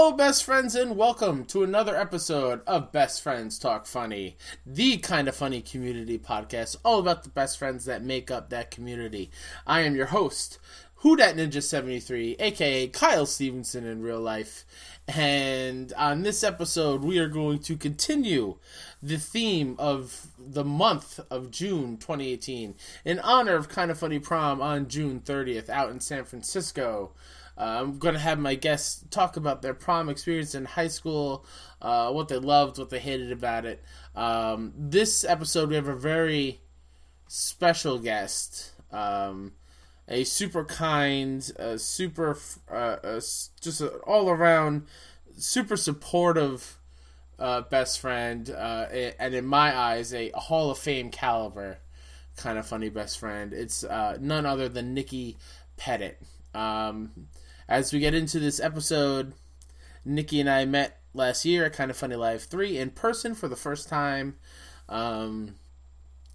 Hello, best friends, and welcome to another episode of Best Friends Talk Funny, the kind of funny community podcast, all about the best friends that make up that community. I am your host, Who Ninja 73, aka Kyle Stevenson in real life. And on this episode, we are going to continue the theme of the month of June 2018 in honor of Kind of Funny Prom on June 30th out in San Francisco. Uh, I'm going to have my guests talk about their prom experience in high school, uh, what they loved, what they hated about it. Um, this episode, we have a very special guest, um, a super kind, a super, uh, just an all around super supportive uh, best friend, uh, and in my eyes, a Hall of Fame caliber kind of funny best friend. It's uh, none other than Nikki Pettit. Um, as we get into this episode, Nikki and I met last year at Kind of Funny Live 3 in person for the first time. Um,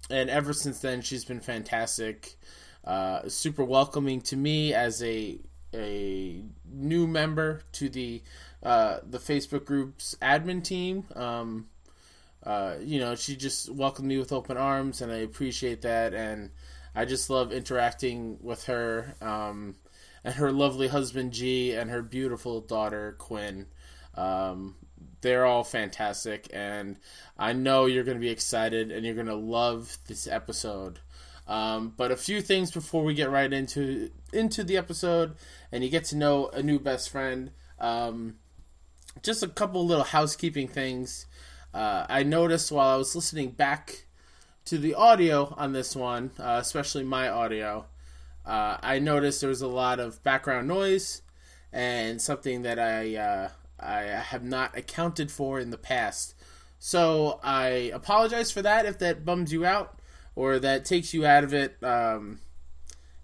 and ever since then, she's been fantastic. Uh, super welcoming to me as a a new member to the uh, the Facebook group's admin team. Um, uh, you know, she just welcomed me with open arms, and I appreciate that. And I just love interacting with her. Um, and her lovely husband G and her beautiful daughter Quinn. Um, they're all fantastic, and I know you're going to be excited and you're going to love this episode. Um, but a few things before we get right into into the episode, and you get to know a new best friend. Um, just a couple little housekeeping things. Uh, I noticed while I was listening back to the audio on this one, uh, especially my audio, uh, I noticed there was a lot of background noise and something that I uh, I have not accounted for in the past. So I apologize for that if that bums you out or that takes you out of it. Um,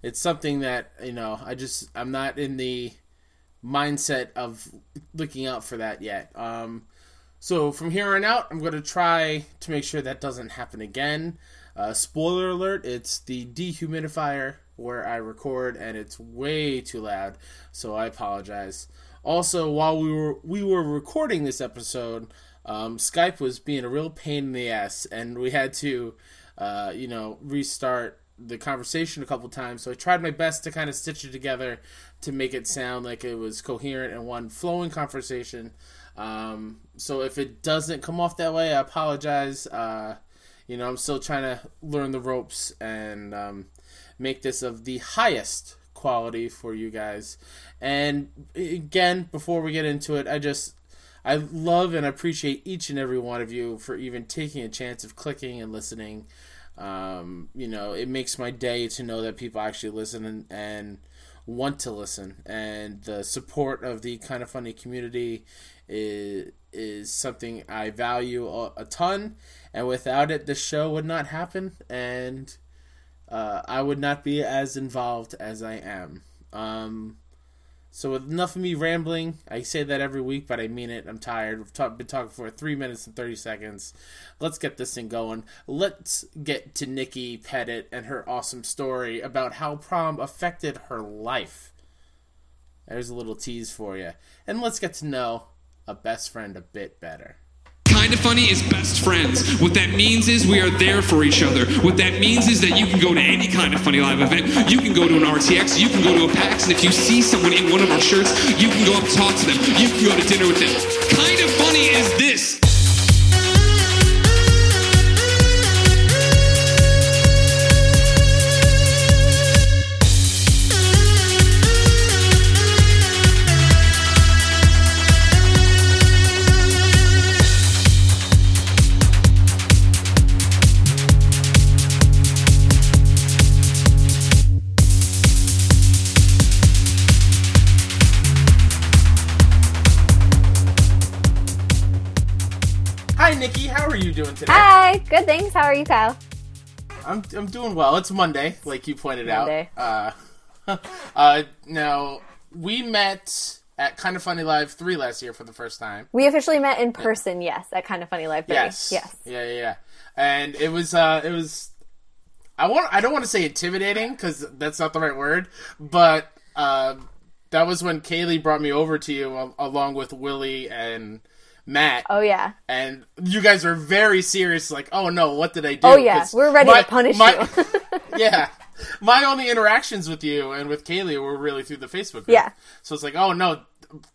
it's something that you know I just I'm not in the mindset of looking out for that yet. Um, so from here on out, I'm going to try to make sure that doesn't happen again. Uh, spoiler alert: it's the dehumidifier where I record, and it's way too loud. So I apologize. Also, while we were we were recording this episode, um, Skype was being a real pain in the ass, and we had to, uh, you know, restart the conversation a couple times. So I tried my best to kind of stitch it together to make it sound like it was coherent and one flowing conversation. Um, so if it doesn't come off that way, I apologize. Uh, you know, I'm still trying to learn the ropes and um, make this of the highest quality for you guys. And again, before we get into it, I just I love and appreciate each and every one of you for even taking a chance of clicking and listening. Um, you know, it makes my day to know that people actually listen and, and want to listen, and the support of the kind of funny community is is something I value a, a ton. And without it, the show would not happen, and uh, I would not be as involved as I am. Um, so with enough of me rambling. I say that every week, but I mean it. I'm tired. I've talk, been talking for three minutes and thirty seconds. Let's get this thing going. Let's get to Nikki Pettit and her awesome story about how prom affected her life. There's a little tease for you, and let's get to know a best friend a bit better. Kind of Funny is best friends. What that means is we are there for each other. What that means is that you can go to any kind of funny live event. You can go to an RTX, you can go to a PAX, and if you see someone in one of our shirts, you can go up and talk to them. You can go to dinner with them. Kind of Funny is this. Nikki. How are you doing today? Hi, good thanks. How are you, Kyle? I'm I'm doing well. It's Monday, like you pointed Monday. out. Uh, uh, now we met at Kind of Funny Live three last year for the first time. We officially met in person, yes, at Kind of Funny Live 30. Yes. Yes. Yeah, yeah, yeah. And it was uh, it was. I want. I don't want to say intimidating because that's not the right word, but uh, that was when Kaylee brought me over to you al- along with Willie and Matt. Oh yeah. and you guys are very serious like oh no what did i do Oh, yeah. We're ready to punish you yeah my only interactions with you and with kaylee were really through the facebook group Yeah. so it's like oh no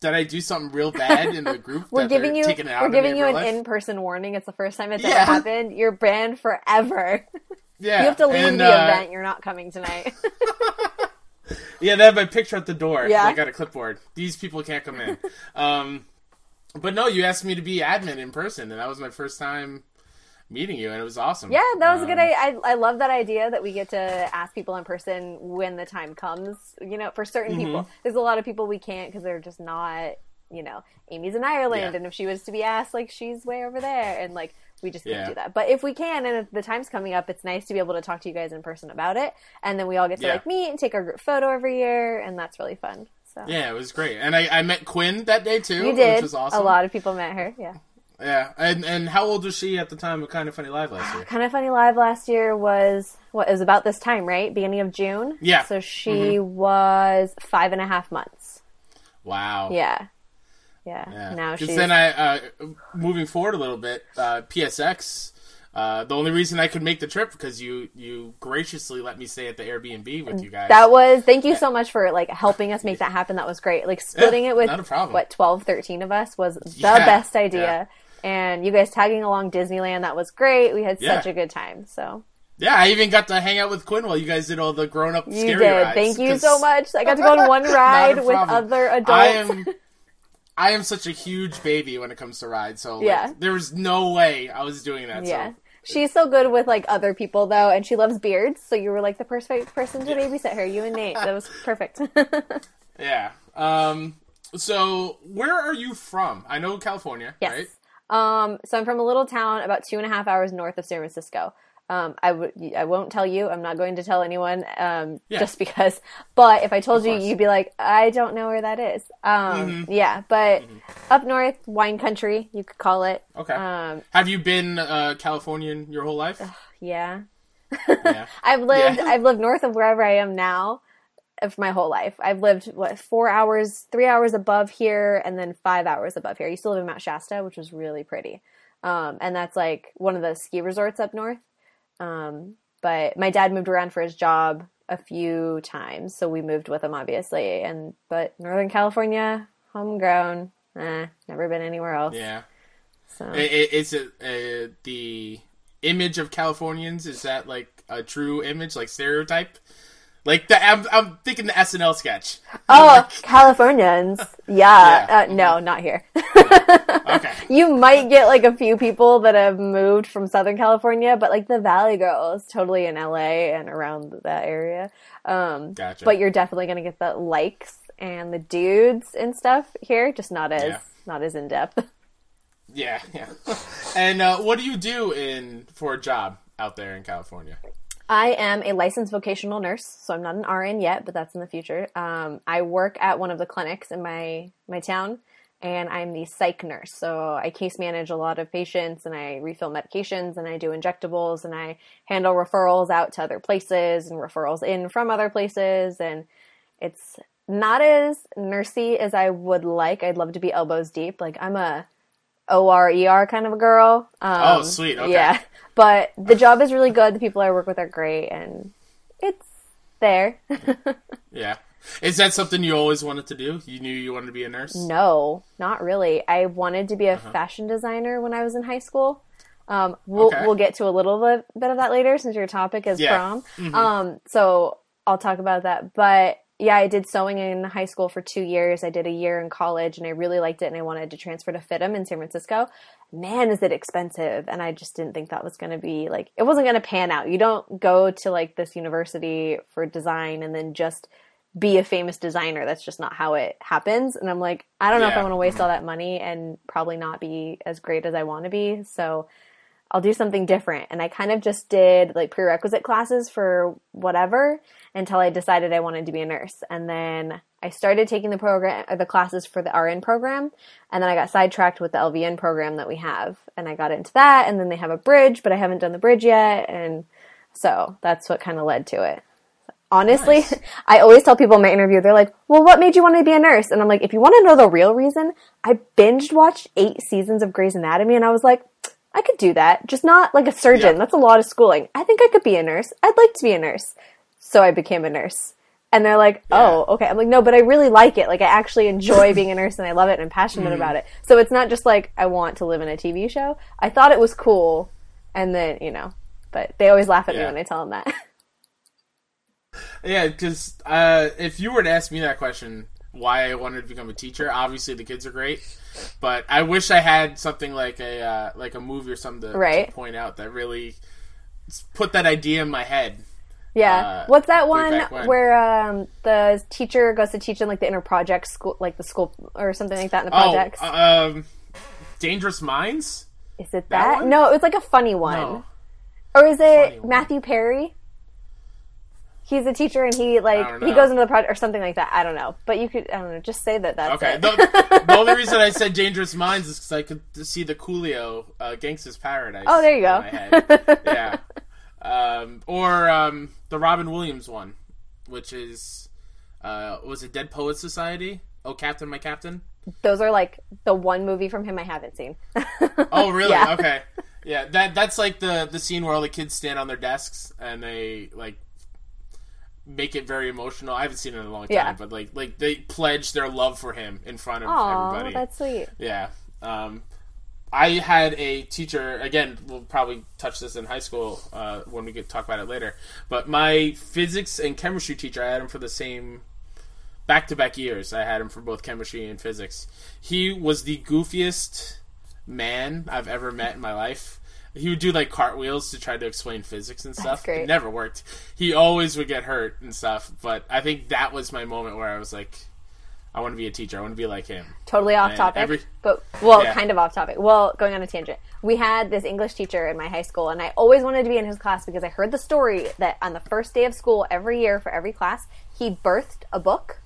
did i do something real bad in the group We're giving you taking it out we're giving you an life? in-person warning. It's the first time it's Yeah. ever happened. You're banned forever. yeah You have to leave and, the uh, event. You're not coming tonight. yeah they have my picture at the door Yeah. i got a clipboard these people can't come in um but no you asked me to be admin in person and that was my first time meeting you and it was awesome yeah, that was a good Um, idea. I, I love that idea that we get to ask people in person when the time comes. You know, for certain Mm-hmm. people, there's a lot of people we can't because they're just not. You know, Amy's in Ireland, Yeah. and if she was to be asked, like she's way over there, and like we just can't Yeah. do that. But if we can, and if the time's coming up, it's nice to be able to talk to you guys in person about it, and then we all get to Yeah. like meet and take our group photo every year, and that's really fun. So Yeah, it was great, and I, I met Quinn that day too, you did. which was awesome. A lot of people met her. Yeah. Yeah, and and how old was she at the time of Kind of Funny Live last year? Kind of Funny Live last year was what was about this time, right? Beginning of June. Yeah. Mm-hmm. So she was five and a half months. Wow. Yeah. Yeah. Yeah. Now she's then I uh, moving forward a little bit, uh, PSX. Uh, the only reason I could make the trip because you you graciously let me stay at the Airbnb with you guys. that was thank you so much for like helping us make that happen. That was great. Like splitting Yeah, it with not a problem. what 12, 13 of us was the Yeah, best idea. yeah. And you guys tagging along Disneyland, that was great. We had such a good time. So yeah, I even got to hang out with Quinn while you guys did all the grown up you scary did. rides. Thank you so much. I got to go on one ride with other adults. I am I am such a huge baby when it comes to rides, so like, Yeah. there was no way I was doing that. Yeah. So She's so good with like other people though, and she loves beards. So you were like the perfect person to babysit her. You and Nate. That was perfect. yeah. Um. So where are you from? I know California, yes. right? Um. So I'm from a little town about two and a half hours north of San Francisco. Um. I would. I won't tell you. I'm not going to tell anyone. Um. Yeah. Just because. But if I told you. Mm-hmm. you'd be like, I don't know where that is. Um. Yeah. But up north, wine country, you could call it. Okay. Um. Have you been uh, Californian your whole life? Yeah. yeah. I've lived Yeah. I've lived north of wherever I am now of my whole life. I've lived what four hours, three hours above here, and then five hours above here. I used to live in Mount Shasta, which was really pretty, um, and that's like one of the ski resorts up north. Um, but my dad moved around for his job a few times, so we moved with him, obviously. And but Northern California, homegrown. Eh, never been anywhere else. Yeah. So I- I- Is it uh, the image of Californians? Is that like a true image, like stereotype? Like the I'm, I'm thinking the SNL sketch. oh, Californians, yeah. Yeah. Uh, no, not here. Okay. you might get like a few people that have moved from Southern California, but like the Valley Girls, totally in LA and around that area. Um, Gotcha. But you're definitely gonna get the likes and the dudes and stuff here, just not as Yeah. not as in depth. Yeah, yeah. and uh, what do you do in for a job out there in California? I am a licensed vocational nurse, so I'm not an RN yet, but that's in the future. Um, I work at one of the clinics in my my town, and I'm the psych nurse. So I case manage a lot of patients, and I refill medications, and I do injectables, and I handle referrals out to other places and referrals in from other places, and it's not as nursey as I would like. I'd love to be elbows deep. Like I'm a OR ER kind of a girl. Um, Oh, sweet, okay. Yeah, but the job is really good. The people I work with are great, and it's there. Yeah. Is that something you always wanted to do? You knew you wanted to be a nurse? no, not really. I wanted to be a fashion designer when I was in high school. Um, we'll Okay. we'll get to a little bit, bit of that later since your topic is Yeah. prom. Um, so I'll talk about that. But yeah, I did sewing in high school for two years. I did a year in college, and I really liked it. And I wanted to transfer to FIDM in San Francisco. Man, is it expensive! And I just didn't think that was going to be like it wasn't going to pan out. You don't go to like this university for design and then just be a famous designer. That's just not how it happens. And I'm like, I don't know if I want to waste all that money and probably not be as great as I want to be. So I'll do something different. And I kind of just did like prerequisite classes for whatever until I decided I wanted to be a nurse. And then I started taking the program, or the classes for the RN program. And then I got sidetracked with the LVN program that we have. And I got into that. And then they have a bridge, but I haven't done the bridge yet. And so that's what kind of led to it. Honestly, Nice. I always tell people in my interview, they're like, well, what made you want to be a nurse? And I'm like, if you want to know the real reason, I binged watched eight seasons of Grey's Anatomy and I was like, I could do that. Just not like a surgeon. Yeah. That's a lot of schooling. I think I could be a nurse. I'd like to be a nurse. So I became a nurse. And they're like, oh, okay. I'm like, no, but I really like it. Like, I actually enjoy being a nurse and I love it and I'm passionate Mm. about it. So it's not just like, I want to live in a TV show. I thought it was cool. And then, you know, but they always laugh at me when I tell them that. Yeah, because uh, if you were to ask me that question, why I wanted to become a teacher, obviously the kids are great, but I wish I had something like a uh, like a movie or something to, Right. to point out that really put that idea in my head. Yeah. Uh, What's that one where um, the teacher goes to teach in like the inner project school, like the school or something like that in the Oh, projects? um, Dangerous Minds. is it that that? one? No, it's like a funny one. No. Or is Funny it one. Matthew Perry? He's a teacher and he like he goes into the project or something like that. I don't know, but you could I don't know. Just say that that's Okay. it. The, the only reason I said Dangerous Minds is because I could see the Coolio uh, Gangsta's Paradise. Oh, there you in go. my head. yeah. Um, or um, the Robin Williams one, which is uh, was it Dead Poets Society? Oh, Captain, my Captain. Those are like the one movie from him I haven't seen. Oh, really? Yeah. Okay. Yeah, that that's like the the scene where all the kids stand on their desks and they like make it very emotional. I haven't seen it in a long time, Yeah. but like like they pledge their love for him in front of everybody. Oh, everybody. that's sweet. Yeah. Um, I had a teacher. Again, we'll probably touch this in high school uh, when we get talk about it later. But my physics and chemistry teacher, I had him for the same back to back years. I had him for both chemistry and physics. He was the goofiest man I've ever met in my life. He would do like cartwheels to try to explain physics and stuff. great. It never worked. He always would get hurt and stuff. But I think that was my moment where I was like, I want to be a teacher. I want to be like him. totally off And topic, every- but well, Yeah. kind of off topic. Well, going on a tangent. We had this English teacher in my high school, and I always wanted to be in his class because I heard the story that on the first day of school every year for every class, he birthed a book.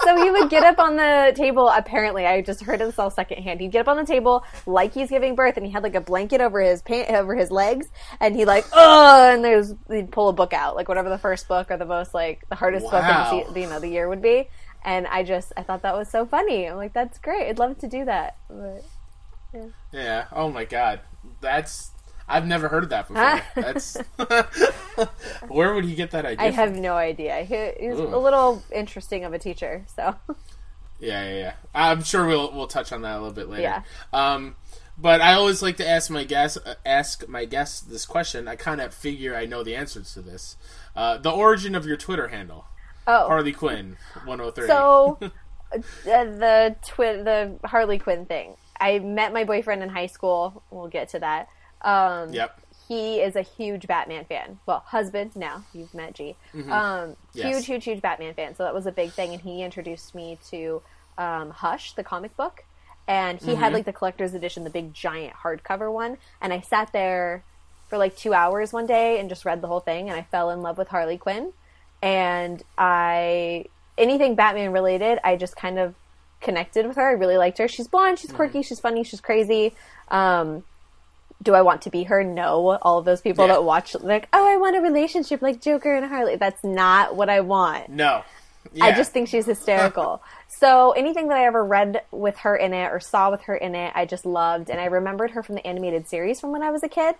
So he would get up on the table. Apparently, I just heard this all secondhand. He'd get up on the table like he's giving birth, and he had like a blanket over his pant over his legs, and he like oh, and there's he'd pull a book out, like whatever the first book or the most like the hardest book of the, you know the year would be. And I just I thought that was so funny. I'm like, that's great. I'd love to do that. But Yeah. Oh my god. That's I've never heard of that before. That's where would he get that idea? I have no idea. He, he's Ooh. a little interesting of a teacher. So Yeah, yeah, yeah. I'm sure we'll we'll touch on that a little bit later. Yeah. Um, but I always like to ask my guests uh, ask my guests this question. I kind of figure I know the answers to this. Uh, the origin of your Twitter handle, oh, Harley Quinn, 103. so uh, the twi- the Harley Quinn thing. I met my boyfriend in high school. We'll get to that. Um, Yep. he is a huge Batman fan. Well, husband now. You've met G. Um, Mm-hmm. Yes. Huge, huge, huge Batman fan. So that was a big thing, and he introduced me to um, Hush, the comic book, and he Mm-hmm. had like the collector's edition, the big giant hardcover one. And I sat there for like two hours one day and just read the whole thing, and I fell in love with Harley Quinn. And I anything Batman related, I just kind of connected with her. I really liked her. She's blonde, she's quirky, she's funny, she's crazy. Um, do I want to be her? No. All of those people Yeah. that watch like, oh, I want a relationship like Joker and Harley. That's not what I want. No. I just think she's hysterical. so anything that I ever read with her in it or saw with her in it, I just loved, and I remembered her from the animated series from when I was a kid.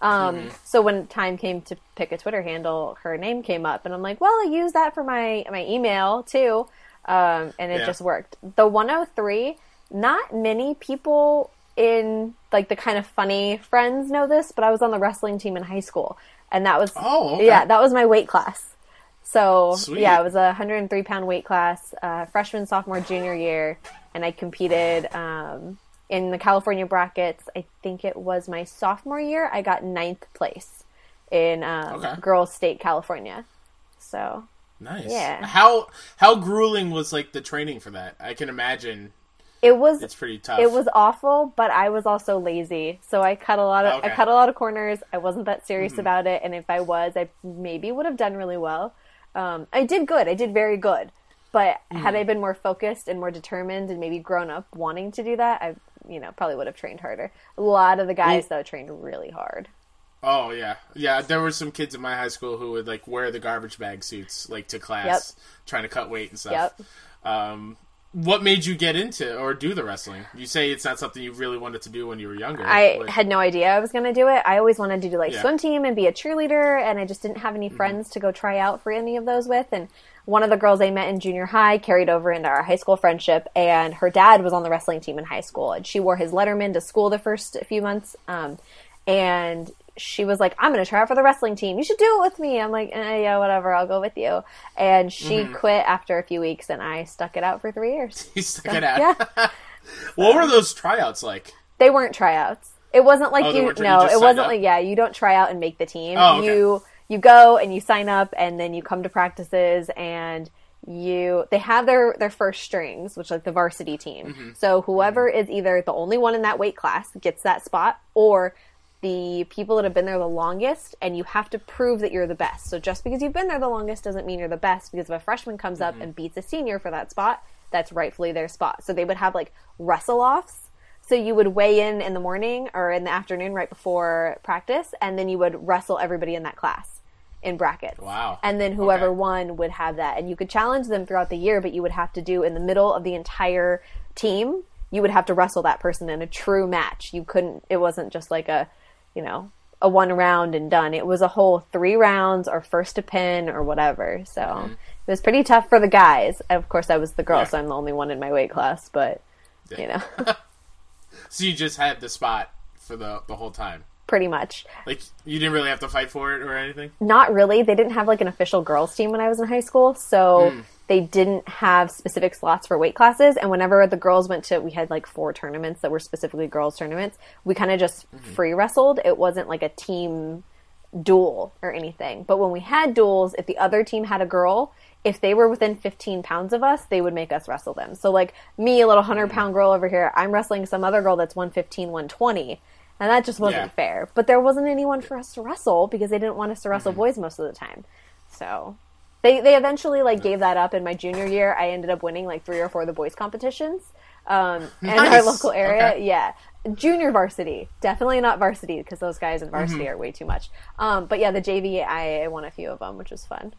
Um, Mm-hmm. So when time came to pick a Twitter handle, her name came up, and I'm like, well, I use that for my my email too, um, and it Yeah. just worked. The 103, not many people in like the kind of funny friends know this, but I was on the wrestling team in high school, and that was Oh, okay. yeah, that was my weight class. So Sweet. yeah, it was a 103 pound weight class, uh, freshman, sophomore, junior year, and I competed um, in the California brackets. I think it was my sophomore year. I got ninth place in um, Okay. girls state California. So Nice. Yeah. How how grueling was like the training for that? I can imagine it was it's pretty tough. it was awful, but I was also lazy. So I cut a lot of Okay. I cut a lot of corners. I wasn't that serious about it, and if I was, I maybe would have done really well. Um, I did good. I did very good. But had I been more focused and more determined, and maybe grown up wanting to do that, I you know probably would have trained harder. A lot of the guys though trained really hard. Oh yeah, yeah. There were some kids in my high school who would like wear the garbage bag suits like to class, trying to cut weight and stuff. Yep. Um, what made you get into or do the wrestling? You say it's not something you really wanted to do when you were younger. I had no idea I was going to do it. I always wanted to do like Yeah. swim team and be a cheerleader, and I just didn't have Mm-hmm. any friends to go try out for any of those with. And one of the girls I met in junior high carried over into our high school friendship, and her dad was on the wrestling team in high school, and she wore his Letterman to school the first few months. Um, and she was like, "I'm going to try out for the wrestling team. You should do it with me." I'm like, eh, "Yeah, whatever. I'll go with you." And she Mm-hmm. quit after a few weeks, and I stuck it out for three years. you stuck it out. Yeah. what were those tryouts like? They weren't tryouts. It wasn't like Oh, you. weren't- you no, it wasn't up? like yeah. You don't try out and make the team. Oh, okay. You you go and you sign up, and then you come to practices, and you they have their their first strings, which like the varsity team. Mm-hmm. So whoever is either the only one in that weight class gets that spot, or the people that have been there the longest, and you have to prove that you're the best. So just because you've been there the longest doesn't mean you're the best. Because if a freshman comes Mm-hmm. up and beats a senior for that spot, that's rightfully their spot. So they would have like wrestle offs. So you would weigh in in the morning or in the afternoon right before practice, and then you would wrestle everybody in that class in brackets. Wow. And then whoever Okay. won would have that, and you could challenge them throughout the year, but you would have to do in the middle of the entire team. You would have to wrestle that person in a true match. You couldn't. It wasn't just like a, you know, a one round and done. It was a whole three rounds or first to pin or whatever. So mm-hmm. it was pretty tough for the guys. Of course, I was the girl, Yeah. so I'm the only one in my weight class. But you know, So you just had the spot for the the whole time. Pretty much. Like you didn't really have to fight for it or anything. Not really. They didn't have like an official girls team when I was in high school, so hmm. they didn't have specific slots for weight classes. And whenever the girls went to, we had like four tournaments that were specifically girls tournaments. We kind of just hmm. free wrestled. It wasn't like a team duel or anything. But when we had duels, if the other team had a girl, if they were within 15 pounds of us, they would make us wrestle them. So like me, a little 100 hmm. pound girl over here, I'm wrestling some other girl that's 115, 120. And that just wasn't Yeah. fair. But there wasn't anyone for us to wrestle because they didn't want us to wrestle boys most of the time. So they they eventually like gave that up in my junior year. I ended up winning like three or four of the boys competitions. Um, in our local area, Okay. yeah, junior varsity, definitely not varsity because those guys in varsity Mm-hmm. are way too much. Um, but yeah, the JV, I, I won a few of them, which was fun.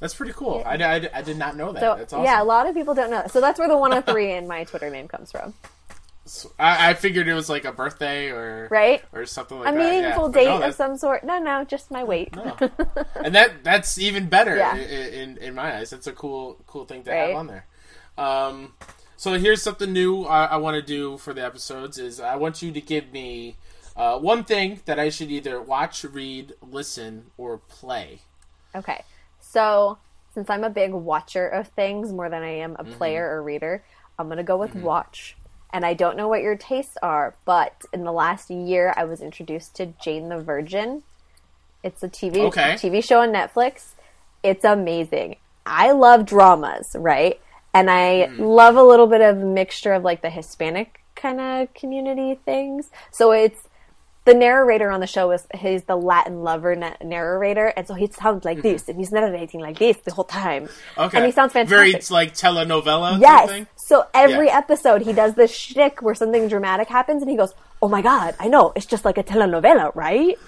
That's pretty cool. I, I, I did not know that. So That's awesome. yeah, a lot of people don't know. So that's where the 103 in my Twitter name comes from, I, I figured it was like a birthday or right? or something like A that. yeah. meaningful But date no, of some sort. No, no, just my weight. and that that's even better Yeah. i- in, in my eyes. That's a cool cool thing to Right. have on there. Um, so here's something new I, I want to do for the episodes is I want you to give me uh, one thing that I should either watch, read, listen, or play. Okay. So, since I'm a big watcher of things more than I am Mm-hmm. a player or reader, I'm going to go with watch. And I don't know what your tastes are, but in the last year, I was introduced to Jane the Virgin. It's a TV Okay. TV show on Netflix. It's amazing. I love dramas, right? And I Mm. love a little bit of mixture of like the Hispanic kind of community things. So it's the narrator on the show is he's the Latin lover na- narrator, and so he sounds like this, and he's narrating like this the whole time. Mm-hmm. Okay, and he sounds fantastic. Very like telenovela. type Yes. thing? So every Yeah. episode, he does this shtick where something dramatic happens, and he goes, "Oh my god, I know. It's just like a telenovela, right?"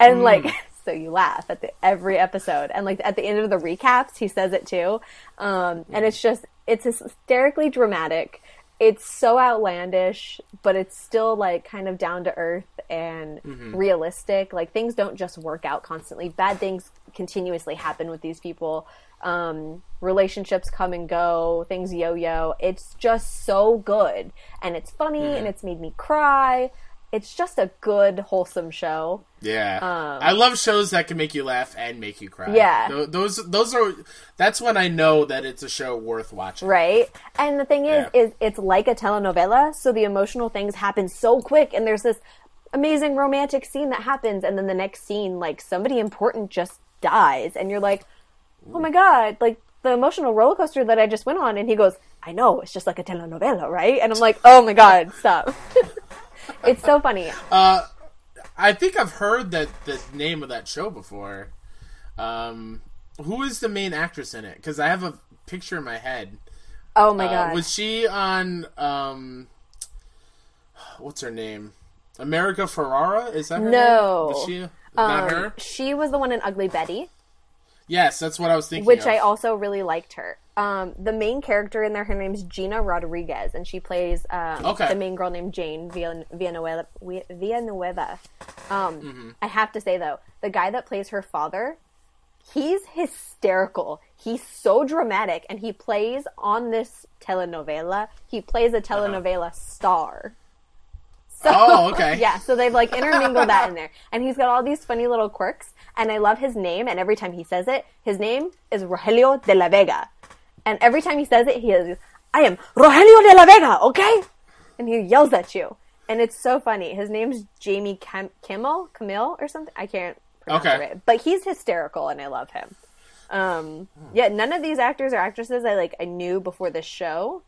And Mm. like, so you laugh at the, every episode, and like at the end of the recaps, he says it too. Um, and it's just, it's hysterically dramatic. It's so outlandish, but it's still like kind of down to earth and realistic. Like things don't just work out constantly. Bad things continuously happen with these people. Um, relationships come and go, things yo yo. It's just so good. And it's funny and it's made me cry. It's just a good, wholesome show. Yeah, I love shows that can make you laugh and make you cry. Um, Yeah. Tho- those those are that's when I know that it's a show worth watching. Right. And the thing is, Yeah. is it's like a telenovela, so the emotional things happen so quick, and there's this amazing romantic scene that happens, and then the next scene, like somebody important just dies, and you're like, oh my god, like the emotional roller coaster that I just went on, and he goes, I know, it's just like a telenovela, right? And I'm like, oh my god, stop. it's so funny. I think I've heard that the name of that show before. Um, who is the main actress in it? Because I have a picture in my head. Oh my Uh, god. was she on? Um, what's her name? America Ferrera is that her No. name? Was she not Um, her? She was the one in Ugly Betty, Yes, that's what I was thinking. which of. I also really liked her. Um, the main character in there, her name's Gina Rodriguez, and she plays um, Okay. the main girl named Jane Villan- Villanueva. Vi- Villanueva. Um, Mm-hmm. I have to say though, the guy that plays her father, he's hysterical. He's so dramatic, and he plays on this telenovela. He plays a telenovela star. So. Oh, okay. yeah, so they've like intermingled that in there. And he's got all these funny little quirks. And I love his name. And every time he says it, his name is Rogelio de la Vega. And every time he says it, he is, I am Rogelio de la Vega, okay? And he yells at you. And it's so funny. His name's Jamie Cam- Kimmel, Camille or something. I can't pronounce Okay. it. But he's hysterical and I love him. Um, yeah, none of these actors or actresses I like I knew before this show,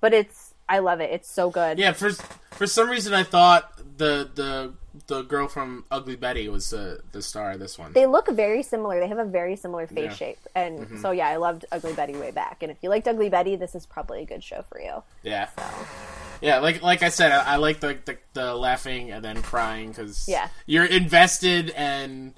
but it's I love it. It's so good. Yeah, for for some reason I thought the the the girl from Ugly Betty was the the star of this one. They look very similar. They have a very similar face Yeah. Mm-hmm. shape, and so yeah, I loved Ugly Betty way back. And if you liked Ugly Betty, this is probably a good show for you. Yeah, So. yeah. Like like I said, I, I like the, the the laughing and then crying because Yeah. you're invested and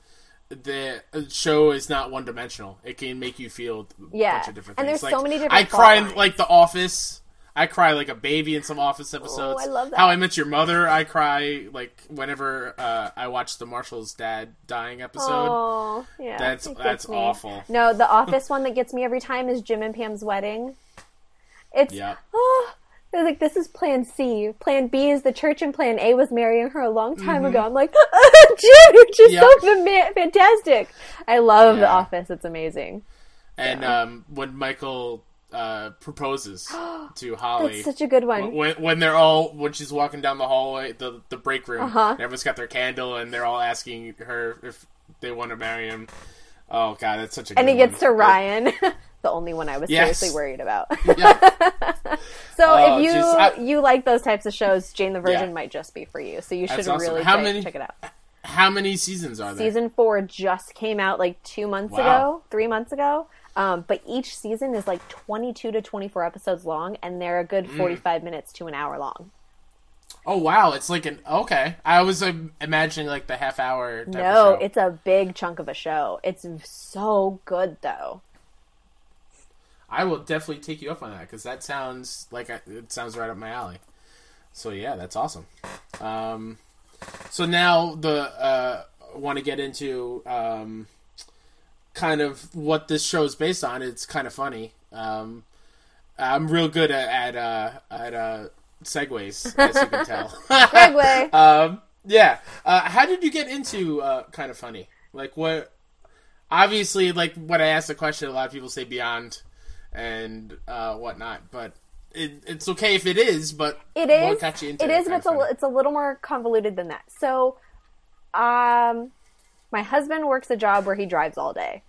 the show is not one dimensional. It can make you feel a Yeah. bunch of different And things. there's Like, so many different I cry in like The Office. I cry like a baby in some Office episodes. Oh, I love that. How I Met Your Mother. I cry like whenever uh, I watch the Marshall's dad dying episode. Oh, yeah, That's- that's me. awful. No, the Office one that gets me every time is Jim and Pam's wedding. It's Yeah. oh, they're like this is Plan C. Plan B is the church, and Plan A was marrying her a long time ago. I'm like, Jim, you're just Mm-hmm. Yep. so fantastic. I love The Office. It's amazing. And um, when Michael uh, proposes to Holly, That's such a good one. when when they're all when she's walking down the hallway, the the break room, Uh-huh. and everyone's got their candle, and they're all asking her if they want to marry him. Oh god, that's such a. Good one. And he gets to one. Ryan, the only one I was Yes. seriously worried about. Yeah. So Oh, if you jeez, I- you like those types of shows, Jane the Virgin Yeah. might just be for you. So you should awesome. really How check, many- check it out. How many seasons are there? Season four just came out like two months Wow. ago, three months ago. Um, but each season is like 22 to 24 episodes long, and they're a Mm. good 45 minutes to an hour long. Oh wow, it's like an okay. I was um, imagining like the half hour. Type No, of show. it's a big chunk of a show. It's so good though. I will definitely take you up on that because that sounds like I, it sounds right up my alley. So yeah, that's awesome. Um, so now the uh, want to get into um, kind of what this show is based on. It's kind of funny. Um, I'm real good at at, uh, at uh, segues, as you can tell. Segue. um, yeah. Uh, how did you get into uh, kind of funny? Like what? Obviously, like when I ask the question, a lot of people say Beyond and uh, whatnot, but it, it's okay if it is. But It is. got you into It it is, but it's a, it's a little more convoluted than that. So, um, my husband works a job where he drives all day,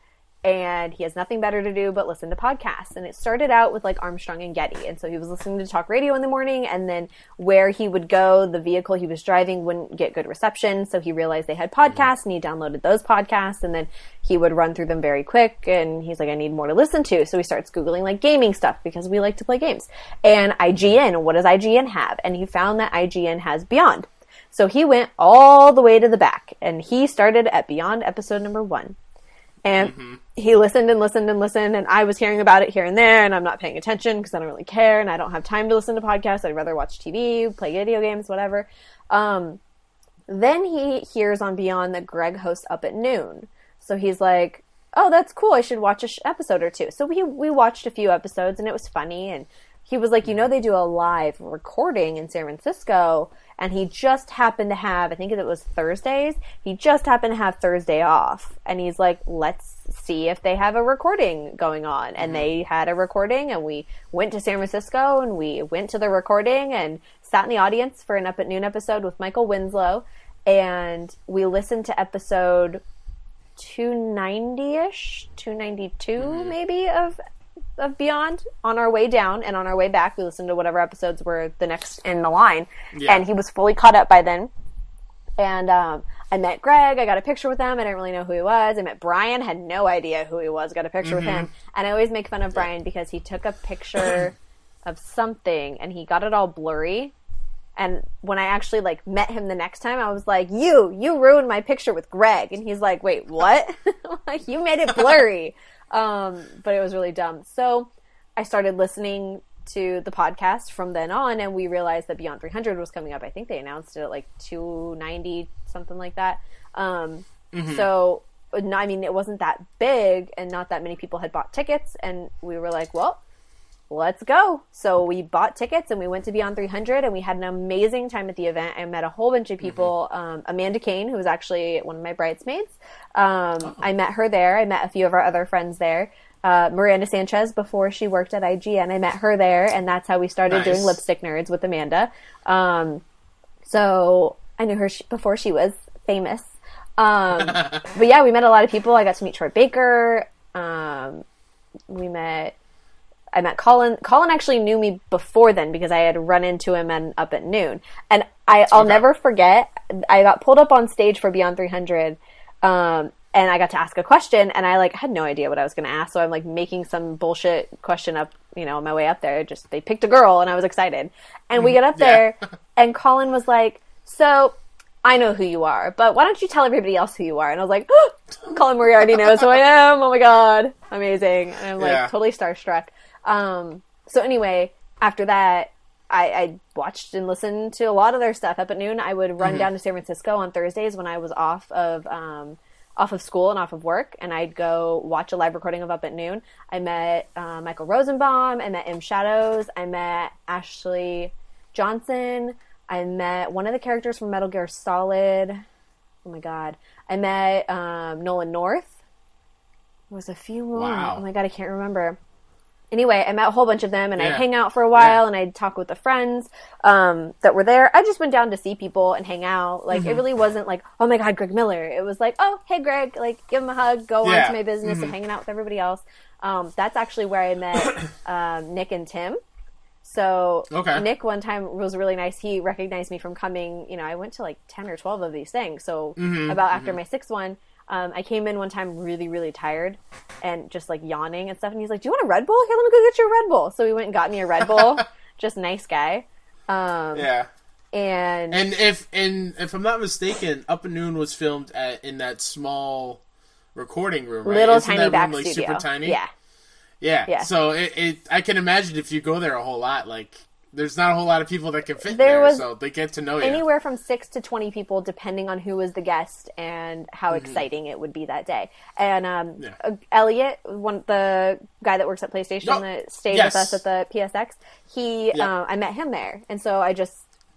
and he has nothing better to do but listen to podcasts. And it started out with like Armstrong and Getty, and so he was listening to talk radio in the morning, and then where he would go, the vehicle he was driving wouldn't get good reception, so he realized they had mm-hmm. podcasts, and he downloaded those podcasts, and then he would run through them very quick, and he's like, I need more to listen to, so he starts googling like gaming stuff because we like to play games, and IGN. What does IGN have? And he found that IGN has Beyond. So he went all the way to the back and he started at Beyond episode number one. And he listened and listened and listened, and I was hearing about it here and there, and I'm not paying attention because I don't really care, and I don't have time to listen to podcasts. I'd rather watch TV, play video games, whatever. Um, then he hears on Beyond that Greg hosts up at noon, so he's like, "Oh, that's cool. I should watch a sh- episode or two. So we we watched a few episodes, and it was funny. And he was like, "You know, they do a live recording in San Francisco." And he just happened to have, I think it was Thursdays, he just happened to have Thursday off. And he's like, let's see if they have a recording going on. And mm-hmm. they had a recording, and we went to San Francisco and we went to the recording and sat in the audience for an Up at Noon episode with Michael Winslow. And we listened to episode 290 ish, 292 mm-hmm. maybe of of Beyond on our way down and on our way back. We listened to whatever episodes were the next in the line, Yeah. and he was fully caught up by then. And um, I met Greg. I got a picture with him. I didn't really know who he was. I met Brian. Had no idea who he was. Got a picture with him. And I always make fun of Brian because he took a picture of something and he got it all blurry. And when I actually like met him the next time, I was like, "You, you ruined my picture with Greg." And he's like, "Wait, what? like you made it blurry." um, but it was really dumb. So I started listening to the podcast from then on, and we realized that Beyond 300 was coming up. I think they announced it at like 290, something like that. Um, So, I mean, it wasn't that big, and not that many people had bought tickets. And we were like, well, let's go. So we bought tickets and we went to Beyond 300 and we had an amazing time at the event. I met a whole bunch of people. Um, Amanda Kane, who was actually one of my bridesmaids. Um, I met her there. I met a few of our other friends there. Uh, Miranda Sanchez, before she worked at IGN, I met her there, and that's how we started Nice. doing Lipstick Nerds with Amanda. Um, so I knew her sh- before she was famous. Um, but yeah, we met a lot of people. I got to meet Troy Baker. Um, we met I met Colin. Colin actually knew me before then because I had run into him and up at noon. And I, I'll Okay. never forget. I got pulled up on stage for Beyond 300, um, and I got to ask a question, and I like had no idea what I was going to ask. So I'm like making some bullshit question up, you know, on my way up there. Just they picked a girl, and I was excited. And we get up Yeah. there, and Colin was like, "So." I know who you are, but why don't you tell everybody else who you are? And I was like, Colin Moriarty knows who I am. Oh my god, amazing! And I'm like Yeah. totally starstruck. Um, so anyway, after that, I, I watched and listened to a lot of their stuff. Up at noon, I would run down to San Francisco on Thursdays when I was off of um, off of school and off of work, and I'd go watch a live recording of Up at Noon. I met uh, Michael Rosenbaum. I met M Shadows. I met Ashley Johnson. I met one of the characters from Metal Gear Solid. Oh my god! I met um, Nolan North. There was a few more. Wow. Oh my god, I can't remember. Anyway, I met a whole bunch of them, and I'd hang out for a while, Yeah. and I'd talk with the friends um, that were there. I just went down to see people and hang out. Like Mm-hmm. it really wasn't like, oh my god, Greg Miller. It was like, oh hey Greg, like give him a hug, go on to my business, and hanging out with everybody else. Um, that's actually where I met um, Nick and Tim. So Okay. Nick one time was really nice. He recognized me from coming. You know, I went to like ten or twelve of these things. So Mm-hmm, about after my sixth one, um, I came in one time really, really tired and just like yawning and stuff. And he's like, "Do you want a Red Bull? Here, let me go get you a Red Bull." So we went and got me a Red Bull. just nice guy. Um, Yeah. and, And if and if I'm not mistaken, Up and Noon was filmed at in that small recording room, right? little Isn't tiny that back room, like, studio. super tiny? Yeah, yeah. Yeah. So it, it, I can imagine if you go there a whole lot, like there's not a whole lot of people that can fit There there, so they get to know you. anywhere from six to 20 people depending on who was the guest and how Mm-hmm. exciting it would be that day and um, Yeah. uh, elliot one the guy that works at playstation Oh, that stayed yes. with us at the psx he Yeah. uh, i met him there and so i just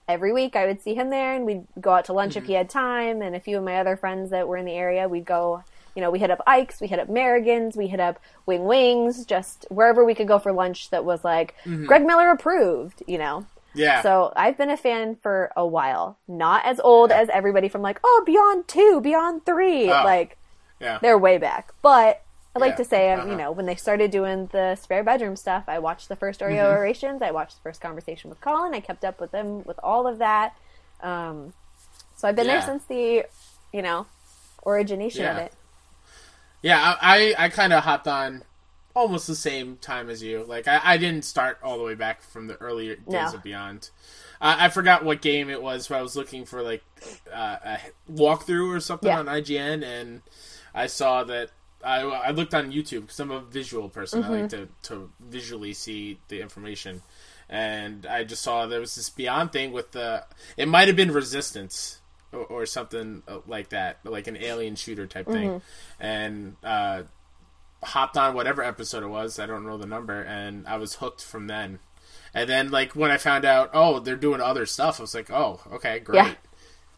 every week i would see him there and we'd go out to lunch Mm-hmm. if he had time and a few of my other friends that were in the area we'd go you know, we hit up Ike's, we hit up Merrigan's, we hit up Wing Wings, just wherever we could go for lunch that was like Mm-hmm. Greg Miller approved, you know. yeah. So I've been a fan for a while. Not as old as everybody from like, oh, Beyond 2, Beyond 3. Oh. Like, yeah. they're way back. But I like Yeah. to say, Uh-huh. you know, when they started doing the spare bedroom stuff, I watched the first Oreo Mm-hmm. orations. I watched the first conversation with Colin. I kept up with them with all of that. Um, so I've been Yeah. there since the, you know, origination of it. Yeah, I I, I kind of hopped on almost the same time as you. Like I, I didn't start all the way back from the earlier days No. of Beyond. I I forgot what game it was, but I was looking for like uh, a walkthrough or something Yeah. on IGN, and I saw that. I, I looked on YouTube because I'm a visual person. I like to, to visually see the information, and I just saw there was this Beyond thing with the. It might have been Resistance or, or something uh, like that, like an alien shooter type thing, and uh, hopped on whatever episode it was. I don't know the number, and I was hooked from then. And then, like when I found out, oh, they're doing other stuff, I was like, oh, okay, great. Yeah.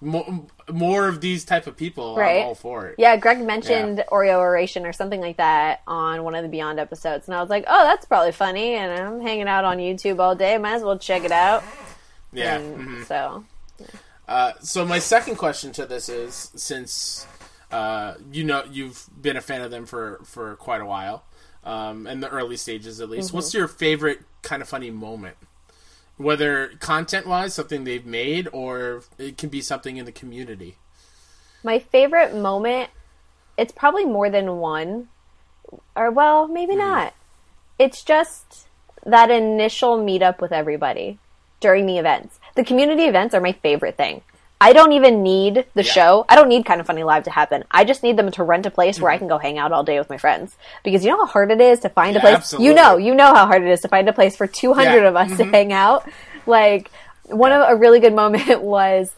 More, more of these type of people, Right. I'm all for it. Yeah, Greg mentioned Oreo oration or something like that on one of the Beyond episodes, and I was like, "Oh, that's probably funny." And I'm hanging out on YouTube all day. Might as well check it out. Yeah. Mhm. So Uh, so my second question to this is, since uh, you know you've been a fan of them for for quite a while, um, in the early stages at least, Mm-hmm. what's your favorite kind of funny moment? Whether content wise, something they've made, or it can be something in the community. my favorite moment, it's probably more than one, or well, maybe not. It's just that initial meetup with everybody. during the events. The community events are my favorite thing. I don't even need the show. I don't need Kind of Funny Live to happen. I just need them to rent a place where I can go hang out all day with my friends. Because you know how hard it is to find a place. absolutely. You know, you know how hard it is to find a place for 200 Yeah. Mm-hmm. of us to hang out. Like one of a really good moment was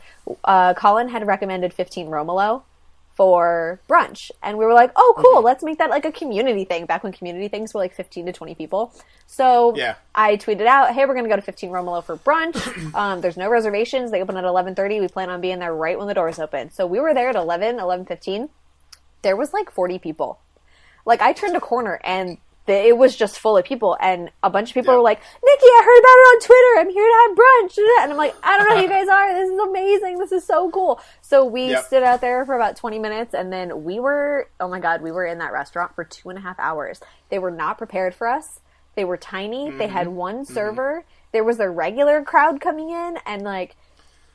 uh, Colin had recommended 15 Romolo for brunch. And we were like oh cool Mm-hmm. let's make that like a community thing. Back when community things were like 15 to 20 people. So Yeah. i tweeted out hey we're gonna go to 15 romolo for brunch. Um, there's no reservations. They open at 11.30 we plan on being there right when the doors open. So we were there at 11 11.15 there was like 40 people. Like i turned a corner and the, it was just full of people and a bunch of people Yeah. were like nikki i heard about it on twitter. I'm here to have brunch. And i'm like i don't know who you guys are. This is amazing. This is so cool. So we Yep. stood out there for about 20 minutes and then we were oh my god we were in that restaurant for two and a half hours. They were not prepared for us. They were tiny. They had Mm-hmm. one server. There was a regular crowd coming in and like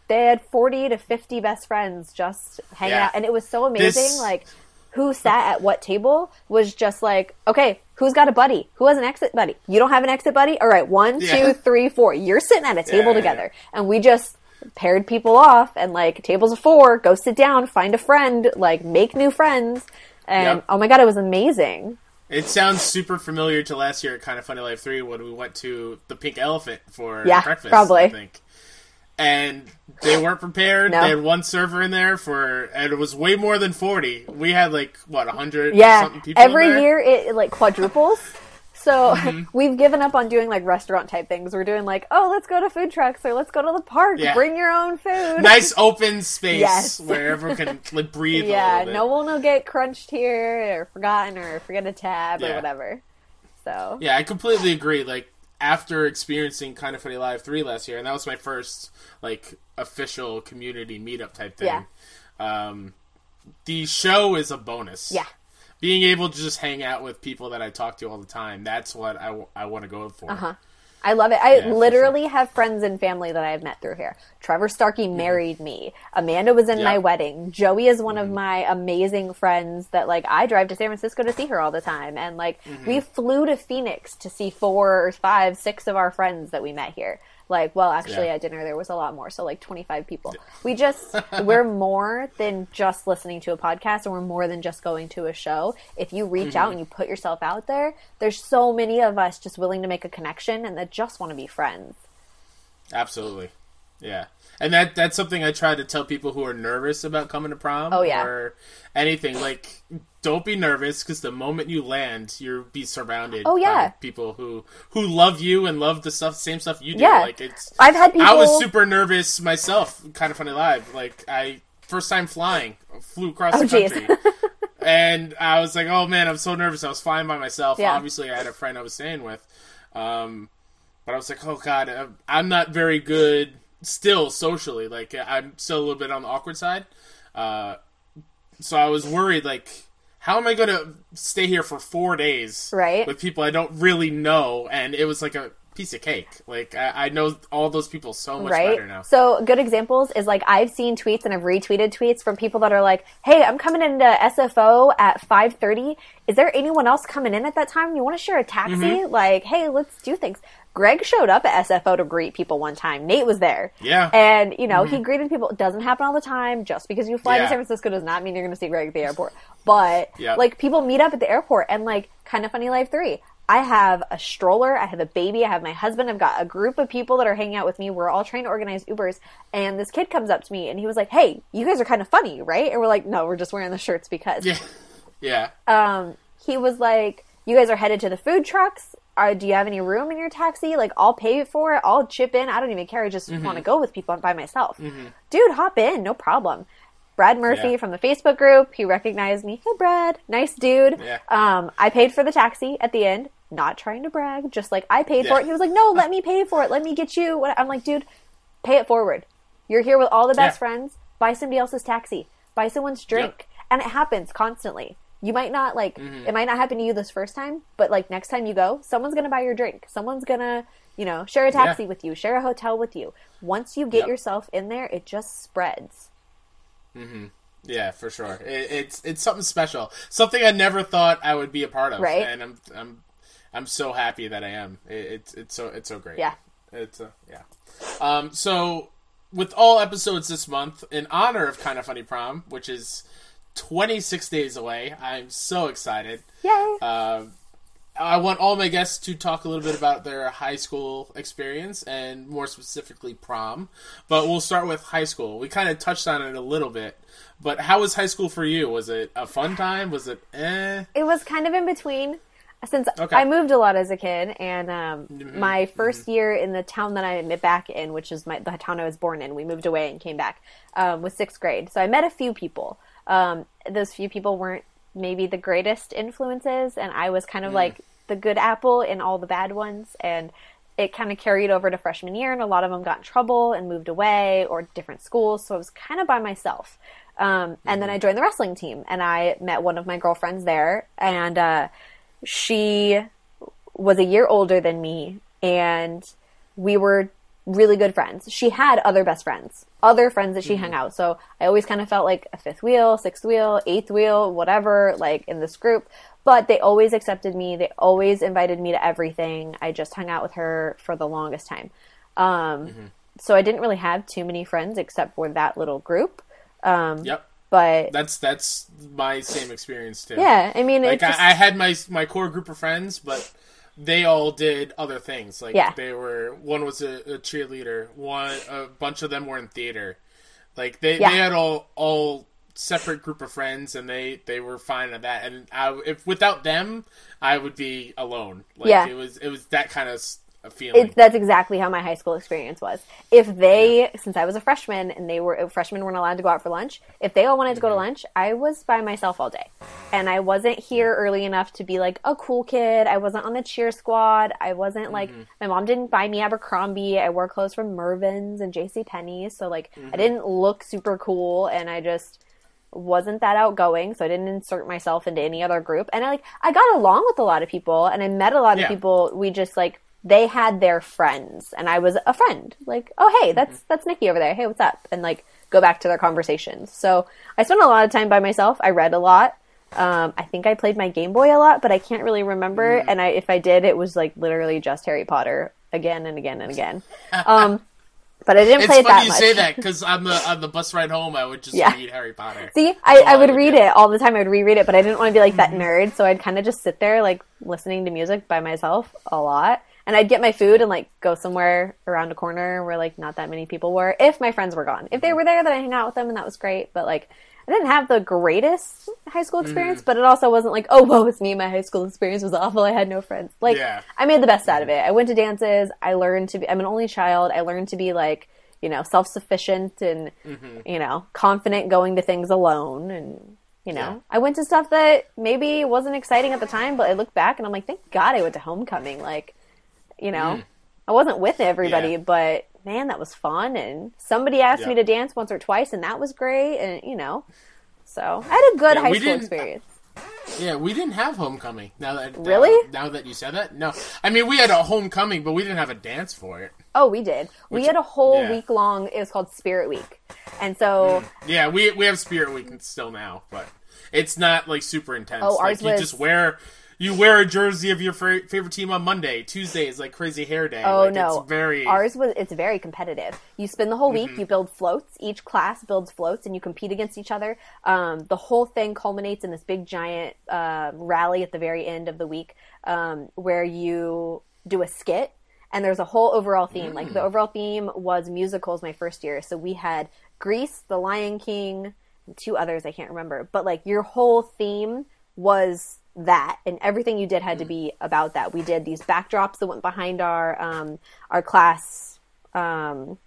they had 40 to 50 best friends just hanging Yeah. out and it was so amazing This- like who sat at what table was just like okay who's got a buddy who has an exit buddy you don't have an exit buddy all right one Yeah. two three four you're sitting at a table yeah, together and we just paired people off and like tables of four go sit down find a friend like make new friends and Yep. oh my god it was amazing It sounds super familiar to last year at Kind of Funny Live 3 when we went to the Pink Elephant for Yeah, breakfast, probably. I think. And they weren't prepared. No. They had one server in there for, and it was way more than 40. We had like, what, 100 yeah something people in every year it, like quadruples so Mm-hmm. we've given up on doing like restaurant type things we're doing like oh let's go to food trucks or let's go to the park Yeah. bring your own food Nice open space Yes. where everyone can like breathe a yeah little bit. no one will get crunched here or forgotten or forget a tab or whatever so Yeah, I completely agree. Like after experiencing Kind of Funny Live three last year, and that was my first like official community meetup type thing. Yeah. Um, the show is a bonus. yeah being able to just hang out with people that I talk to all the time. That's what I, want to go for. Uh-huh. I love it. I Yeah, literally have friends and family that I've met through here. Trevor Starkey married me. Amanda was in Yeah. my wedding. Joey is one of mm-hmm. my amazing friends that like I drive to San Francisco to see her all the time. And like mm-hmm. we flew to Phoenix to see four or five, six of our friends that we met here. Like, well, actually Yeah. at dinner there was a lot more, so like 25 people. We just we're more than just listening to a podcast and we're more than just going to a show. If you reach out mm-hmm. and you put yourself out there, there's so many of us just willing to make a connection and that just want to be friends. Absolutely. Yeah. And that that's something I try to tell people who are nervous about coming to prom Oh, yeah. or anything like don't be nervous because the moment you land you'll be surrounded Oh, yeah. by people who who love you and love the stuff same stuff you do Yeah. like it's I've had people I was super nervous myself kind of funny live like I first time flying flew across Oh, the country and I was like oh man I'm so nervous I was flying by myself Yeah. obviously I had a friend I was staying with um but I was like, oh god, I'm- I'm not very good still socially. Like I'm still a little bit on the awkward side. Uh, so I was worried, like, how am I going to stay here for four days, Right. with people I don't really know? And it was like a piece of cake. Like I, I know all those people so much right? better now. So good examples is like I've seen tweets and I've retweeted tweets from people that are like, "Hey, I'm coming into SFO at 5:30. Is there anyone else coming in at that time? You want to share a taxi? Mm-hmm. Like, hey, let's do things." Greg showed up at SFO to greet people one time. Nate was there. Yeah. And, you know, he greeted people. It doesn't happen all the time. Just because you fly to San Francisco does not mean you're going to see Greg at the airport. But, like, people meet up at the airport and, like, kind of funny live three. I have a stroller. I have a baby. I have my husband. I've got a group of people that are hanging out with me. We're all trying to organize Ubers. And this kid comes up to me and he was like, Hey, you guys are kind of funny, right? And we're like, No, we're just wearing the shirts because yeah, yeah, um, he was like, "You guys are headed to the food trucks. Uh, do you have any room in your taxi? Like, I'll pay for it. I'll chip in. I don't even care. I just Mm-hmm. want to go with people by myself. Dude, hop in. No problem." Brad Murphy Yeah. from the Facebook group, he recognized me. Hey, Brad, nice dude. Yeah. Um, I paid for the taxi at the end. Not trying to brag, just like I paid for it. He was like, "No, let me pay for it. Let me get you." I'm like, dude, pay it forward. You're here with all the best Yeah. friends. Buy somebody else's taxi. Buy someone's drink. And it happens constantly. You might not like Mm-hmm. it might not happen to you this first time, but like next time you go, someone's gonna buy your drink. Someone's gonna, you know, share a taxi Yeah. with you, share a hotel with you. Once you get Yep. yourself in there, it just spreads. yeah, for sure. It, it's it's something special, something I never thought I would be a part of, Right. And I'm I'm I'm so happy that I am. It, it's it's so it's so great. Yeah. it's a yeah. Um, so with all episodes this month, in honor of Kind of Funny Prom, which is 26 days away, I'm so excited. Yay! Uh, I want all my guests to talk a little bit about their high school experience and more specifically prom. But we'll start with high school. We kind of touched on it a little bit. But how was high school for you? Was it a fun time? Was it eh? it was kind of in between since Okay. I moved a lot as a kid, and um, Mm-hmm. my 1st year in the town that I met back in, which is my, the town I was born in, we moved away and came back, um, was sixth grade. So I met a few people. Um, those few people weren't maybe the greatest influences, and I was kind Mm. of like the good apple in all the bad ones, and it kind of carried over to freshman year, and a lot of them got in trouble and moved away or different schools. So I was kind of by myself. Um, and then I joined the wrestling team, and I met one of my girlfriends there, and uh, she was a year older than me, and we were really good friends. She had other best friends, other friends that she hung out. So I always kind of felt like a fifth wheel, sixth wheel, eighth wheel, whatever, like in this group. But they always accepted me. They always invited me to everything. I just hung out with her for the longest time. Um, So I didn't really have too many friends except for that little group. Um, Yep. But That's that's my same experience too. yeah, I mean, Like it's just, I, I had my my core group of friends, but they all did other things. Like Yeah. they were one was a, a cheerleader, one a bunch of them were in theater. Like they, Yeah. they had all all separate group of friends, and they they were fine at that. And I, if without them, I would be alone. Like Yeah. it was it was that kind of feeling. It's, that's exactly how my high school experience was. If they, since I was a freshman and they were freshmen weren't allowed to go out for lunch, if they all wanted to go to Mm-hmm. lunch, I was by myself all day, and I wasn't here early enough to be like a cool kid. I wasn't on the cheer squad. I wasn't like Mm-hmm. my mom didn't buy me Abercrombie. I wore clothes from Mervyn's and J.C. Penney's, so like Mm-hmm. I didn't look super cool, and I just wasn't that outgoing so i didn't insert myself into any other group and i like i got along with a lot of people and i met a lot of people we just like they had their friends and i was a friend like oh hey that's that's nikki over there hey what's up and like go back to their conversations so i spent a lot of time by myself i read a lot um, i think i played my game boy a lot but i can't really remember and i if i did it was like literally just harry potter again and again and again um, but i didn't It's play it funny that you much say that because on the on the bus ride home, I would just Yeah. read Harry Potter. See, I, I would read do. it all the time. I would reread it, but I didn't want to be like that nerd. So I'd kind of just sit there, like listening to music by myself a lot. And I'd get my food and like go somewhere around a corner where like not that many people were. If my friends were gone, if they were there, then I hang out with them, and that was great. But like, I didn't have the greatest high school Mm-hmm. experience, but it also wasn't like, oh, woe is me. My high school experience was awful. I had no friends. Like, Yeah. I made the best out of it. I went to dances. I learned to be. I'm an only child. I learned to be like you know self sufficient and Mm-hmm. you know confident going to things alone and you know Yeah. I went to stuff that maybe wasn't exciting at the time, but I look back and I'm like, thank God I went to homecoming. Like, you know, I wasn't with everybody, Mm. Yeah. but man, that was fun. And somebody asked me to dance once or twice, and that was great. And you know, so I had a good Yeah, high school experience. Yeah, we didn't have homecoming. Now that Really? now, now that you said that, no. I mean, we had a homecoming, but we didn't have a dance for it. Oh, we did. we had a whole yeah. week long. It was called Spirit Week, and so Yeah, we we have Spirit Week still now, but it's not like super intense. Oh, like, ours you was- just wear you wear a jersey of your fa- favorite team on Monday. Tuesday is like crazy hair day. Oh like, no, it's very ours was it's very competitive. You spend the whole week, Mm-hmm. you build floats. Each class builds floats, and you compete against each other. Um, the whole thing culminates in this big giant uh, rally at the very end of the week, um, where you do a skit. And there's a whole overall theme. Like Mm. the overall theme was musicals my first year. So we had Grease, The Lion King, and two others I can't remember. But like your whole theme was that and everything you did had to Mm. be about that we did these backdrops that went behind our um our class um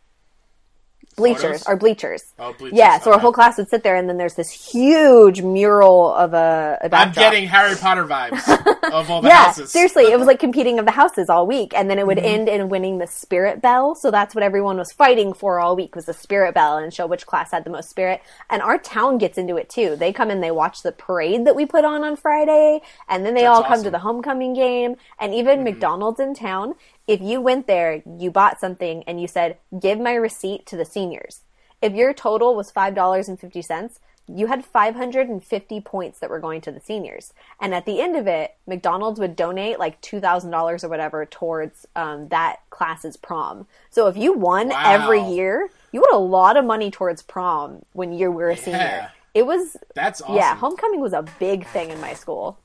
bleachers Photos? our bleachers Oh, bleachers, yeah so our whole class would sit there and then there's this huge mural of a, a I'm getting Harry Potter vibes of all the yeah, houses. seriously, it was like competing of the houses all week, and then it would Mm-hmm. end in winning the spirit bell. So that's what everyone was fighting for all week was the spirit bell and show which class had the most spirit. And our town gets into it too. They come and they watch the parade that we put on on Friday, and then they That's all come to awesome. Mm-hmm. the homecoming game. And even McDonald's in town, if you went there, you bought something, and you said, "Give my receipt to the seniors." If your total was five dollars and fifty cents. you had 550 points that were going to the seniors. And at the end of it, McDonald's would donate like $2,000 or whatever towards um, that class's prom. So if you won Wow. every year, you had a lot of money towards prom when you were a Yeah. senior. It was, That's awesome. yeah, homecoming was a big thing in my school.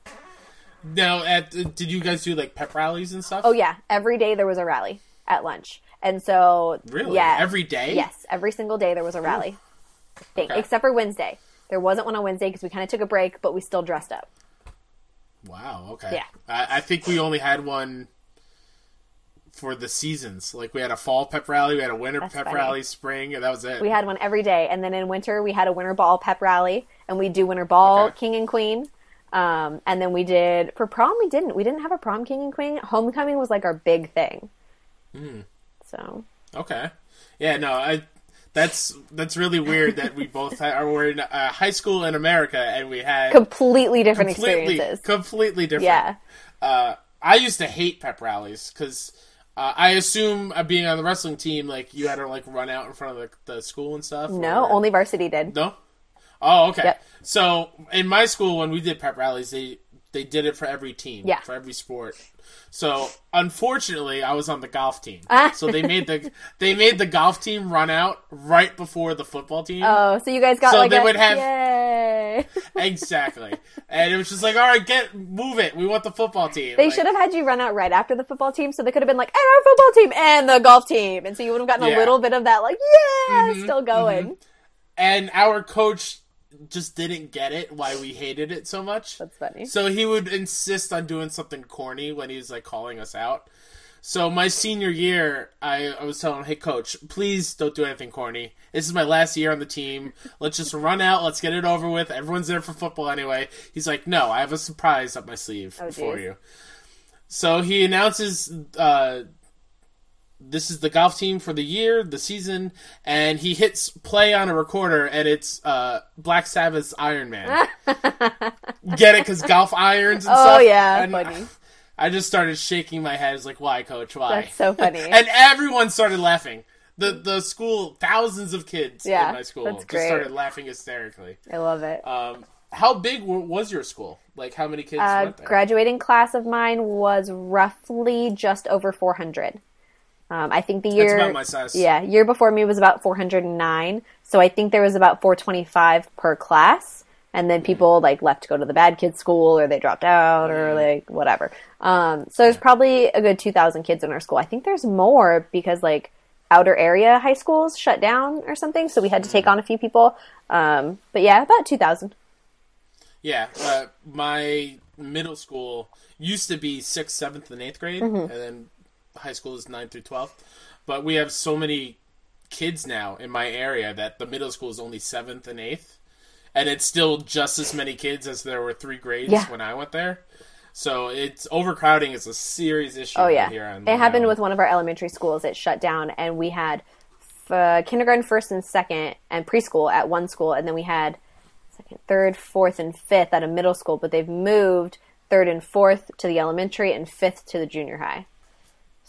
Now, at, did you guys do like pep rallies and stuff? Oh, yeah. Every day there was a rally at lunch. And so, Really? yeah. Every day? Yes. Every single day there was a rally. Thing, Okay. Except for Wednesday. There wasn't one on Wednesday because we kind of took a break, but we still dressed up. Wow. Okay. Yeah. I, I think we only had one for the seasons. Like we had a fall pep rally, we had a winter That's pep funny. rally, spring, and that was it. We had one every day, and then in winter we had a winter ball pep rally, and we do winter ball Okay. king and queen. Um, and then we did for prom. We didn't. We didn't have a prom king and queen. Homecoming was like our big thing. Hmm. So Okay. Yeah. No. I. That's that's really weird that we both are we're in uh, high school in America and we had completely different completely experiences. completely different. Yeah. Uh, I used to hate pep rallies because uh, I assume uh, being on the wrestling team, like you had to like run out in front of the, the school and stuff. No, or- only varsity did. No. Oh, okay. Yep. So in my school, when we did pep rallies, they they did it for every team, Yeah. for every sport. So unfortunately, I was on the golf team. Ah. so they made the they made the golf team run out right before the football team. Oh, so you guys got So like they a would have- yay. Exactly. and it was just like, all right, get move it. We want the football team. They Like, should have had you run out right after the football team, so they could have been like, "And our football team and the golf team," and so you would have gotten Yeah. Mm-hmm. a little bit of that, like, "Yeah, still going." And our coach just didn't get it why we hated it so much. That's funny. So he would insist on doing something corny when he was like calling us out. So my senior year, I, I was telling him, "Hey, coach, please don't do anything corny. This is my last year on the team. Let's just run out. Let's get it over with. Everyone's there for football anyway." He's like, "No, I have a surprise up my sleeve Oh, for geez. you." So he announces uh, this is the golf team for the year, the season, and he hits play on a recorder, and it's uh, Black Sabbath's Iron Man. Get it? Because golf irons and Oh, stuff. yeah, And funny. I just started shaking my head. I was like, "Why, Coach? Why?" That's so funny. and everyone started laughing. The the school, thousands of kids Yeah, in my school, just started laughing hysterically. I love it. Um, how big was your school? Like, how many kids uh, went there? graduating class of mine was roughly just over 400. Um, I think the year about my size. Yeah, year before me was about 409. So I think there was about 425 per class, and then people like left to go to the bad kids school, or they dropped out, or like whatever. Um, so there's probably a good 2,000 kids in our school. I think there's more because like outer area high schools shut down or something, so we had to take on a few people. Um, but yeah, about 2,000. Yeah, uh, my middle school used to be sixth, seventh, and eighth grade, Mm-hmm. and then high school is ninth through twelfth. But we have so many kids now in my area that the middle school is only seventh and eighth, and it's still just as many kids as there were three grades Yeah. when I went there. So it's overcrowding is a serious issue. Oh yeah, here on it happened with one of our elementary schools. It shut down, and we had uh, kindergarten, first and second, and preschool at one school, and then we had second, third, fourth, and fifth at a middle school. But they've moved third and fourth to the elementary, and fifth to the junior high.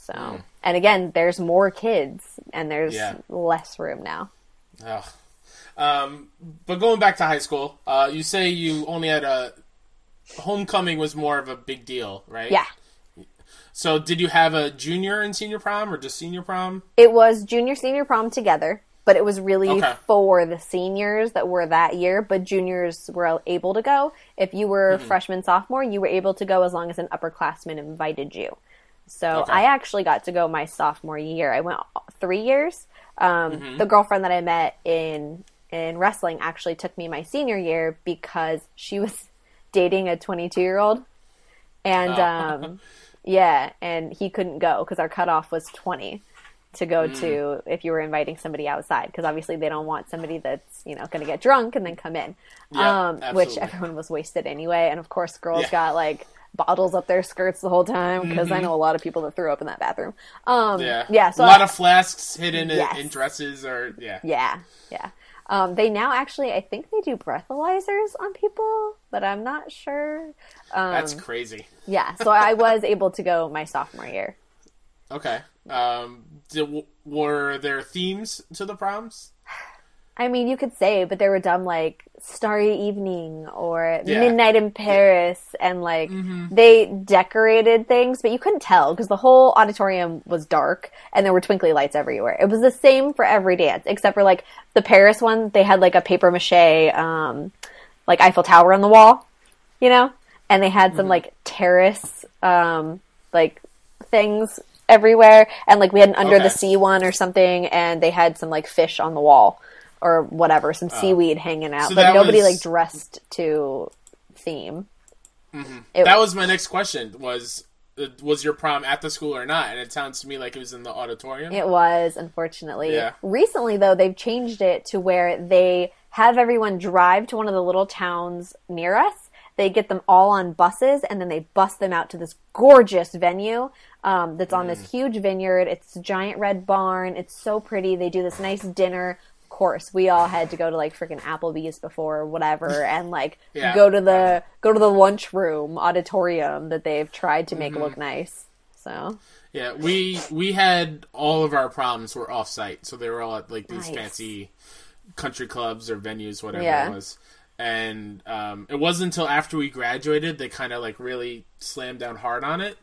So, and again, there's more kids, and there's. Yeah. less room now. Ugh. Um, but going back to high school, uh, you say you only had a homecoming was more of a big deal, right? Yeah, So did you have a junior and senior prom or just senior prom? it was junior senior prom together but it was really Okay. for the seniors that were that year but juniors were able to go if you were Mm-hmm. freshman sophomore you were able to go as long as an upperclassman invited you so Okay. i actually got to go my sophomore year i went three years um, Mm-hmm. the girlfriend that i met in in wrestling actually took me my senior year because she was dating a 22 year old and Oh. um, yeah, and he couldn't go because our cutoff was 20 to go Mm. to if you were inviting somebody outside because obviously they don't want somebody that's you know going to get drunk and then come in Yeah, um, which everyone was wasted anyway and of course girls Yeah. Got like bottles up their skirts the whole time because i know a lot of people that threw up in that bathroom um, Yeah. yeah so a lot I- of flasks hidden in, Yes. in dresses or yeah. yeah yeah um, they now actually i think they do breathalyzers on people but i'm not sure um, That's crazy. yeah so i was able to go my sophomore year Okay. Um, did, were there themes to the proms? I mean, you could say, but they were dumb like Starry Evening or Yeah. Midnight in Paris, and like they decorated things, but you couldn't tell because the whole auditorium was dark and there were twinkly lights everywhere. It was the same for every dance, except for like the Paris one. They had like a paper mache, um, like Eiffel Tower on the wall, you know, and they had some like terrace, um, like things everywhere, and like we had an under the sea one or something, and they had some like fish on the wall or whatever, some seaweed hanging out, Oh. So but nobody was- like dressed to theme. It- That was my next question. Was uh, was your prom at the school or not? And it sounds to me like it was in the auditorium. It was, unfortunately. Yeah. Recently, though, they've changed it to where they have everyone drive to one of the little towns near us. They get them all on buses and then they bus them out to this gorgeous venue um, that's on Mm. this huge vineyard. It's a giant red barn. It's so pretty. They do this nice dinner. Course, we all had to go to like freaking Applebee's before or whatever, and like Yeah. go to the go to the lunchroom auditorium that they've tried to make Mm-hmm. look nice. So Yeah, we we had all of our problems were off site, so they were all at like these Nice. fancy country clubs or venues, whatever Yeah. it was. And um, it wasn't until after we graduated they kind of like really slammed down hard on it.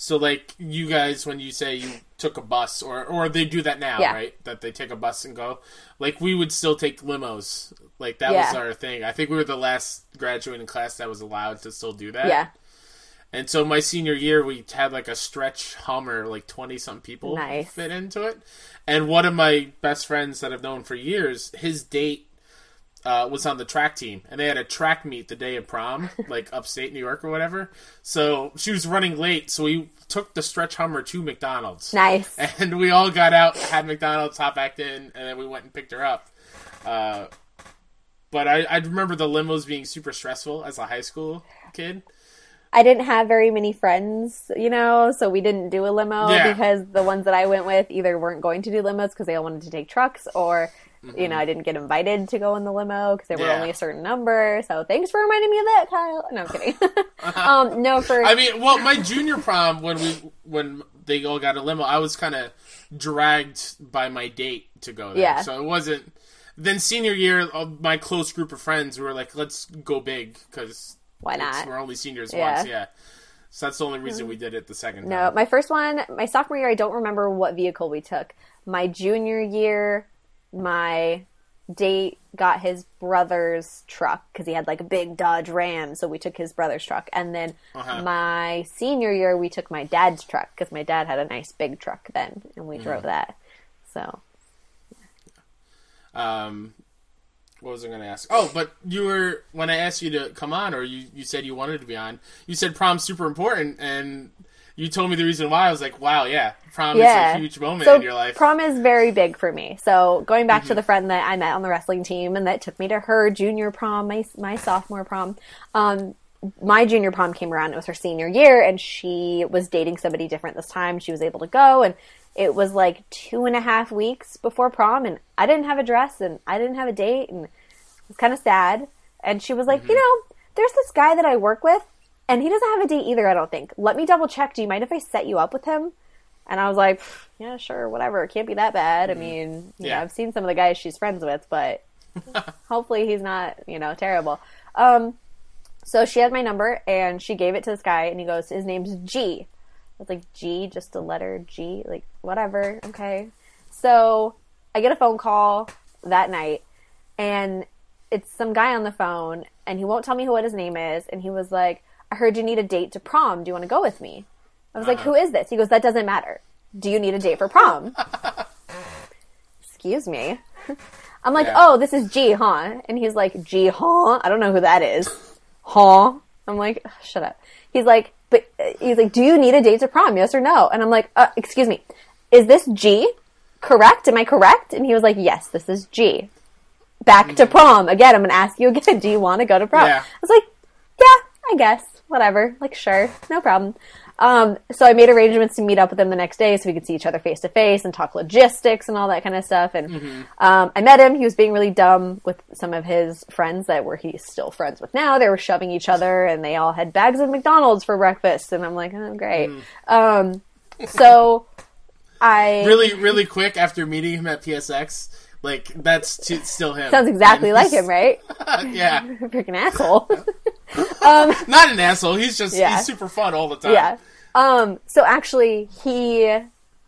So like you guys, when you say you took a bus, or or they do that now, Yeah. right? That they take a bus and go. Like we would still take limos. Like that Yeah. was our thing. I think we were the last graduating class that was allowed to still do that. yeah, And so my senior year, we had like a stretch Hummer, like twenty some people Nice. fit into it. And one of my best friends that I've known for years, his date uh, was on the track team, and they had a track meet the day of prom, like upstate New York or whatever. So she was running late, so we took the stretch Hummer to McDonald's. nice. And we all got out, had McDonald's, hop back in, and then we went and picked her up. Uh, but I, I remember the limos being super stressful as a high school kid. I didn't have very many friends, you know, so we didn't do a limo Yeah. because the ones that I went with either weren't going to do limos because they all wanted to take trucks, or you know, I didn't get invited to go in the limo because there were Mm-hmm. Only a certain number. So thanks for reminding me of that, Kyle. No, I'm kidding. um, no, for I mean, well, my junior prom when we when they all got a limo, I was kind of dragged by my date to go there. Yeah. So it wasn't. Then senior year, uh, my close group of friends were like, "Let's go big," because why not? we're only seniors Yeah. once. Yeah. So that's the only reason we did it the second time. No, my first one, my sophomore year, I don't remember what vehicle we took. My junior year, my date got his brother's truck because he had like a big Dodge Ram, so we took his brother's truck. And then Uh-huh. my senior year, we took my dad's truck because my dad had a nice big truck then, and we drove that. So Um, what was I going to ask? Oh, but you were when I asked you to come on, or you you said you wanted to be on. You said prom's super important, and you told me the reason why. I was like, wow, yeah, prom yeah, is a huge moment so in your life. Mm-hmm. Prom is very big for me. So going back to the friend that I met on the wrestling team and that took me to her junior prom, my my sophomore prom. Um, my junior prom came around. It was her senior year, and she was dating somebody different this time. She was able to go, and it was like two and a half weeks before prom, and I didn't have a dress, and I didn't have a date, and it was kind of sad. And she was like, Mm-hmm. you know, there's this guy that I work with, and he doesn't have a date either. I don't think. Let me double check. Do you mind if I set you up with him? And I was like, yeah, sure, whatever. It can't be that bad. I mean, Mm-hmm. Yeah. know, I've seen some of the guys she's friends with, but hopefully he's not, you know, terrible. Um, so she had my number and she gave it to this guy and he goes, his name's G. I was like, G, just a letter G, like whatever, okay. So I get a phone call that night and it's some guy on the phone and he won't tell me who what his name is and he was like, I heard you need a date to prom. Do you want to go with me? I was like, who is this? He goes, that doesn't matter. Do you need a date for prom? Excuse me. I'm like, Yeah. oh, this is G, huh? And he's like, G, huh? I don't know who that is. Huh? I'm like, "Ugh, shut up. He's like, but uh, he's like, do you need a date to prom? Yes or no? And I'm like, uh, excuse me, is this G? Correct? Am I correct? And he was like, yes, this is G. Back to prom. Again, I'm going to ask you again. Do you want to go to prom? Yeah. I was like, yeah, I guess. Whatever. Like, sure. No problem. Um, so I made arrangements to meet up with him the next day so we could see each other face to face and talk logistics and all that kind of stuff. And um, I met him. He was being really dumb with some of his friends that were he's still friends with now. They were shoving each other and they all had bags of McDonald's for breakfast. And I'm like, oh, great. Um, so I really, really quick after meeting him at PSX, Like that's t- still him. Sounds exactly like him, right? yeah, Freaking asshole. not an asshole. He's just Yeah. he's super fun all the time. yeah. Um, so actually he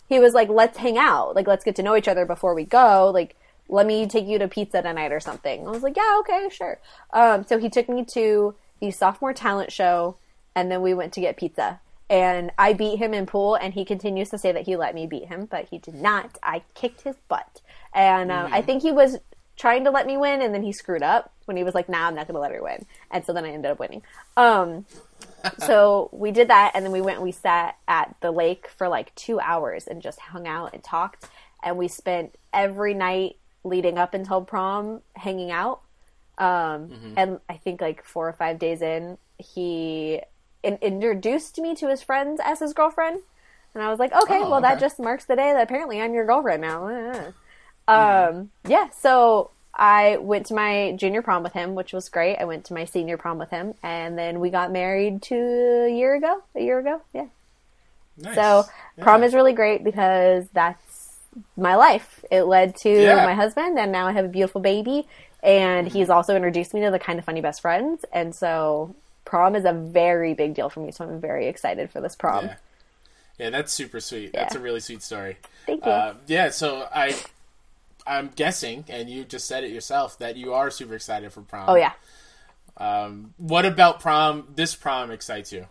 he was like, let's hang out. Like let's get to know each other before we go. Like let me take you to pizza tonight or something. I was like, yeah, okay, sure. Um, so he took me to the sophomore talent show and then we went to get pizza. And I beat him in pool, and he continues to say that he let me beat him, but he did not. I kicked his butt, and um, I think he was trying to let me win, and then he screwed up when he was like, "Nah, I'm not going to let her win," and so then I ended up winning. Um, so we did that, and then we went. and We sat at the lake for like two hours and just hung out and talked, and we spent every night leading up until prom hanging out. Um, And I think like four or five days in, he in- introduced me to his friends as his girlfriend, and I was like, okay, Oh, well that just marks the day that apparently I'm your girlfriend now. Um, yeah, so I went to my junior prom with him, which was great. I went to my senior prom with him, and then we got married two a year ago. A year ago, yeah. Nice. So Yeah. prom is really great because that's my life. It led to Yeah. my husband, and now I have a beautiful baby. And Mm-hmm. he's also introduced me to the kind of funny best friends, and so prom is a very big deal for me. So I'm very excited for this prom. Yeah. Yeah, that's super sweet. That's a really sweet story. Thank you. Uh, yeah, so I, I'm guessing, and you just said it yourself, that you are super excited for prom. oh yeah. Um, what about prom? This prom excites you?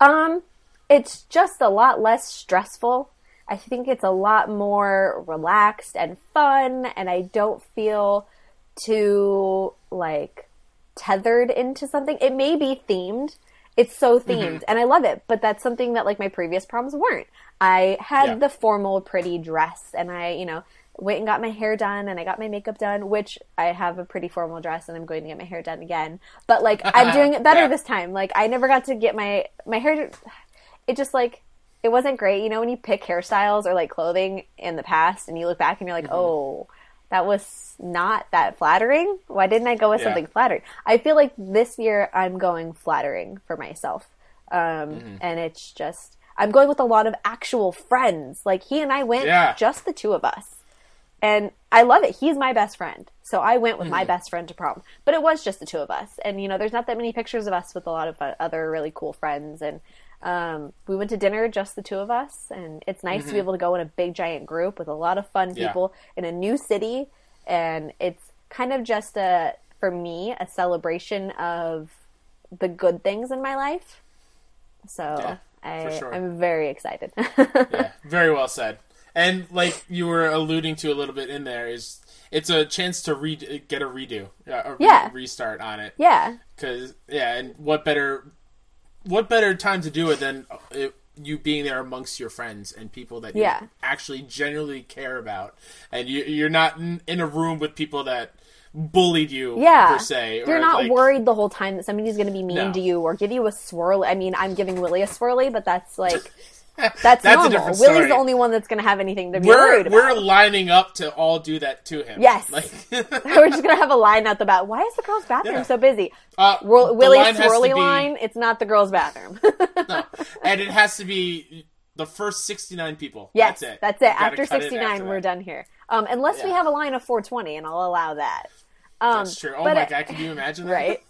Um, it's just a lot less stressful. I think it's a lot more relaxed and fun, and I don't feel too like tethered into something. It may be themed. It's so themed, and I love it. But that's something that like my previous proms weren't. I had Yeah. the formal, pretty dress, and I, you know, went and got my hair done, and I got my makeup done, which I have a pretty formal dress, and I'm going to get my hair done again. But like, I'm doing it better Yeah. this time. Like, I never got to get my my hair. It just like it wasn't great. You know, when you pick hairstyles or like clothing in the past, and you look back and you're like, Mm-hmm. oh, that was not that flattering. Why didn't I go with Yeah. something flattering? I feel like this year I'm going flattering for myself, um, Mm-hmm. and it's just I'm going with a lot of actual friends. Like he and I went, Yeah. just the two of us. And I love it. He's my best friend. So I went with Mm-hmm. my best friend to prom. But it was just the two of us. And, you know, there's not that many pictures of us with a lot of uh, other really cool friends. And um, we went to dinner, just the two of us. And it's nice to be able to go in a big, giant group with a lot of fun Mm-hmm. Yeah. people in a new city. And it's kind of just a, for me, a celebration of the good things in my life. So Yeah, I, sure. I'm very excited. Yeah, very well said. And like you were alluding to a little bit in there, is it's a chance to re- get a redo, uh, a re- restart on it. yeah. Because yeah, and what better, what better time to do it than it, you being there amongst your friends and people that you Yeah. actually genuinely care about, and you, you're not in, in a room with people that bullied you yeah. per se. You're not like- worried the whole time that somebody's going to be mean No. to you or give you a swirl. I mean, I'm giving Willie a swirly, but that's like that's, That's normal. Willie's story. the only one that's going to have anything to be We're worried we're lining up to all do that to him. Yes. Like, We're just going to have a line at the back. Why is the girls' bathroom Yeah. so busy? uh, Ro- Willie's swirly be- line. It's not the girls' bathroom. No. and it has to be the first 69 people. yes, that's it. That's it. After cut it 69, after we're that. done here. Um, unless we have a line of 420, and I'll allow that. Um, That's true. Oh but my god, can you imagine that? right?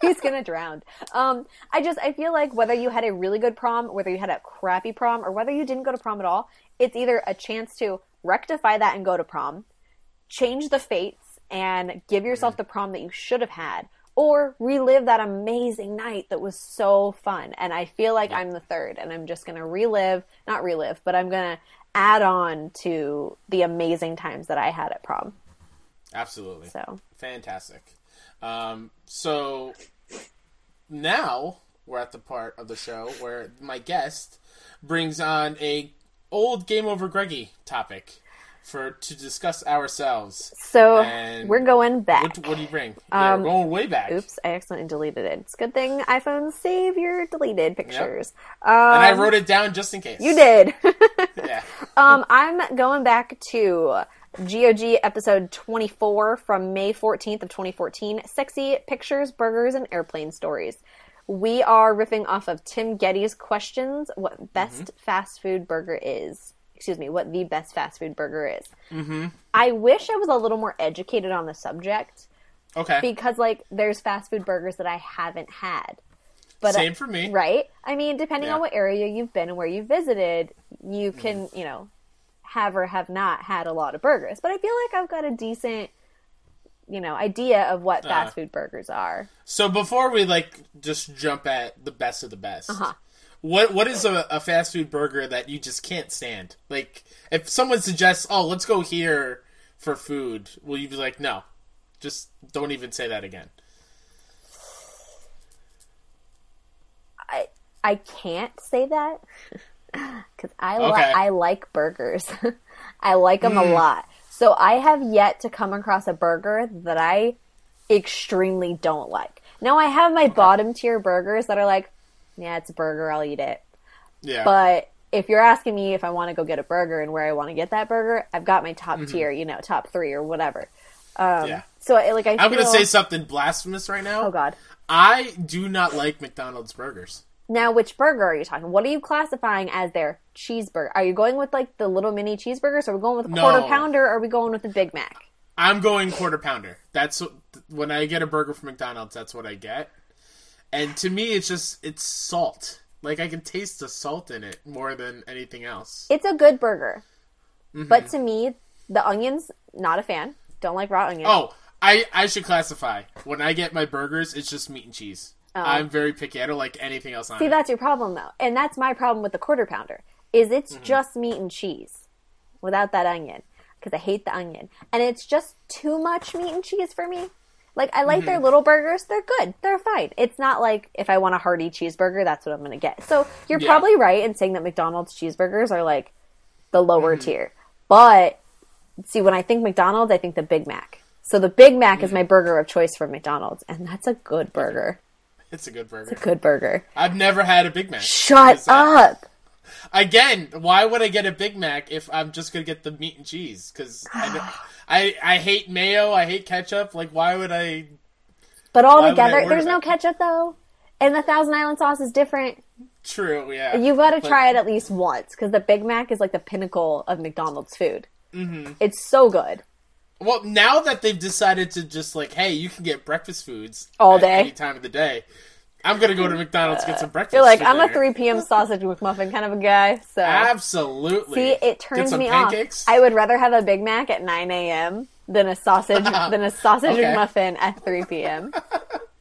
He's gonna drown. Um, I just I feel like whether you had a really good prom, whether you had a crappy prom, or whether you didn't go to prom at all, it's either a chance to rectify that and go to prom, change the fates, and give yourself the prom that you should have had, or relive that amazing night that was so fun. And I feel like I'm the third, and I'm just gonna relive, not relive, but I'm gonna add on to the amazing times that I had at prom. Absolutely. So Fantastic. Um, so now we're at the part of the show where my guest brings on a old Game Over Greggy topic for to discuss ourselves. so And we're going back. What, what do you bring? yeah, we're going way back. Um, Oops, I accidentally deleted it. It's a good thing iPhones save your deleted pictures. And I Um, wrote it down just in case. you did. Yeah. um, I'm going back to GOG episode 24 from May 14th of 2014. Sexy pictures, burgers, and airplane stories. We are riffing off of Tim Gettys' questions. What best fast food burger is? excuse me, what the best fast food burger is. Mm-hmm. I wish I was a little more educated on the subject Okay. because like there's fast food burgers that I haven't had. But Same for me. right? I mean, depending Yeah. on what area you've been and where you've visited, you can, you know, have or have not had a lot of burgers. But I feel like I've got a decent, you know, idea of what fast food burgers are. So before we like just jump at the best of the best, Uh-huh. what what is a, a fast food burger that you just can't stand? Like if someone suggests, "Oh, let's go here for food," will you be like, "No, just don't even say that again"? I I can't say that because I Okay. li- I like burgers. I like them a lot. So I have yet to come across a burger that I extremely don't like. Now I have my bottom tier burgers that are like, yeah, it's a burger, I'll eat it. Yeah. But if you're asking me if I want to go get a burger and where I want to get that burger, I've got my top Mm-hmm. tier, you know, top three or whatever. Um, yeah. So I- like I I'm feel, gonna say something blasphemous right now. oh god. I do not like McDonald's burgers. Now, which burger are you talking? What are you classifying as their cheeseburger? Are you going with like the little mini cheeseburgers? Are we going with a No. quarter pounder? Or are we going with the Big Mac? I'm going quarter pounder. That's what, when I get a burger from McDonald's. That's what I get. And to me, it's just it's salt. Like I can taste the salt in it more than anything else. It's a good burger, Mm-hmm. but to me, the onions not a fan. Don't like raw onions. Oh, I I should classify. When I get my burgers, it's just meat and cheese. I'm very picky. I don't like anything else on. See, it. that's your problem though, and that's my problem with the quarter pounder. Is it's Mm-hmm. just meat and cheese without that onion because I hate the onion, and it's just too much meat and cheese for me. Like I like Mm-hmm. their little burgers; they're good, they're fine. It's not like if I want a hearty cheeseburger, that's what I'm going to get. So you're Yeah. probably right in saying that McDonald's cheeseburgers are like the lower Mm-hmm. tier, but see, when I think McDonald's, I think the Big Mac. So the Big Mac Mm-hmm. is my burger of choice from McDonald's, and that's a good burger. It's a good burger. It's a good burger. I've never had a Big Mac. Shut up. Again, why would I get a Big Mac if I'm just gonna get the meat and cheese? Because I, I I hate mayo. I hate ketchup. Like, why would I? But all together, there's no that? ketchup though, and the Thousand Island sauce is different. True. Yeah. You've got to try it at least once because the Big Mac is like the pinnacle of McDonald's food. Mm-hmm. It's so good. Well, now that they've decided to just like, hey, you can get breakfast foods All day. any time of the day. I'm gonna go to uh, McDonald's get some breakfast. You're like, I'm a 3 p.m. sausage McMuffin kind of a guy. So Absolutely. see, it turns me pancakes. off. I would rather have a Big Mac at 9 a.m. than a sausage than a sausage Okay. McMuffin at 3 p.m.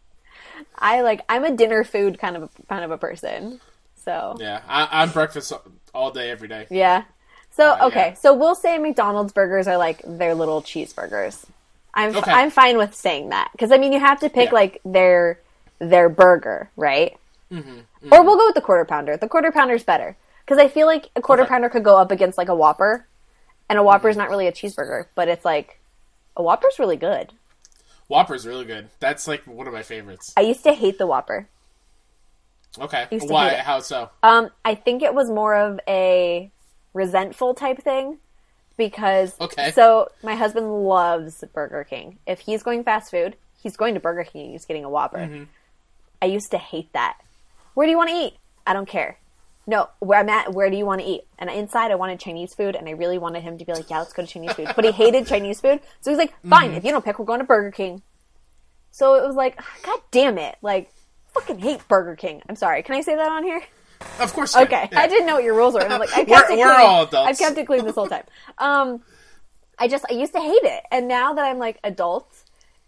I like. I'm a dinner food kind of kind of a person. So Yeah, I, I'm breakfast all day, every day. Yeah. So Uh, okay, so we'll say McDonald's burgers are like their little cheeseburgers. I'm Okay. I'm fine with saying that because I mean you have to pick Yeah. like their their burger, right? Mm-hmm, Or we'll go with the quarter pounder. The quarter pounder's better because I feel like a quarter Okay. pounder could go up against like a Whopper, and a Whopper's Mm-hmm. not really a cheeseburger, but it's like a Whopper's really good. Whopper's really good. That's like one of my favorites. I used to hate the Whopper. Okay, why? How so? Um, I think it was more of a resentful type thing because Okay. so my husband loves Burger King. If he's going fast food, he's going to Burger King. He's getting a Whopper. Mm-hmm. I used to hate that. Where do you want to eat? I don't care. No, where I'm at, where do you want to eat? And inside, I wanted Chinese food, and I really wanted him to be like, "Yeah, let's go to Chinese food." But he hated Chinese food, so he's like, "Fine, if you don't pick, we're going to Burger King." So it was like, God damn it! Like, fucking hate Burger King. I'm sorry. Can I say that on here? Of course. you Okay. Yeah. I didn't know what your rules were, and I'm like, I kept We're- it we're clean. all adults. I've kept it clean this whole time. Um, I just I used to hate it, and now that I'm like adult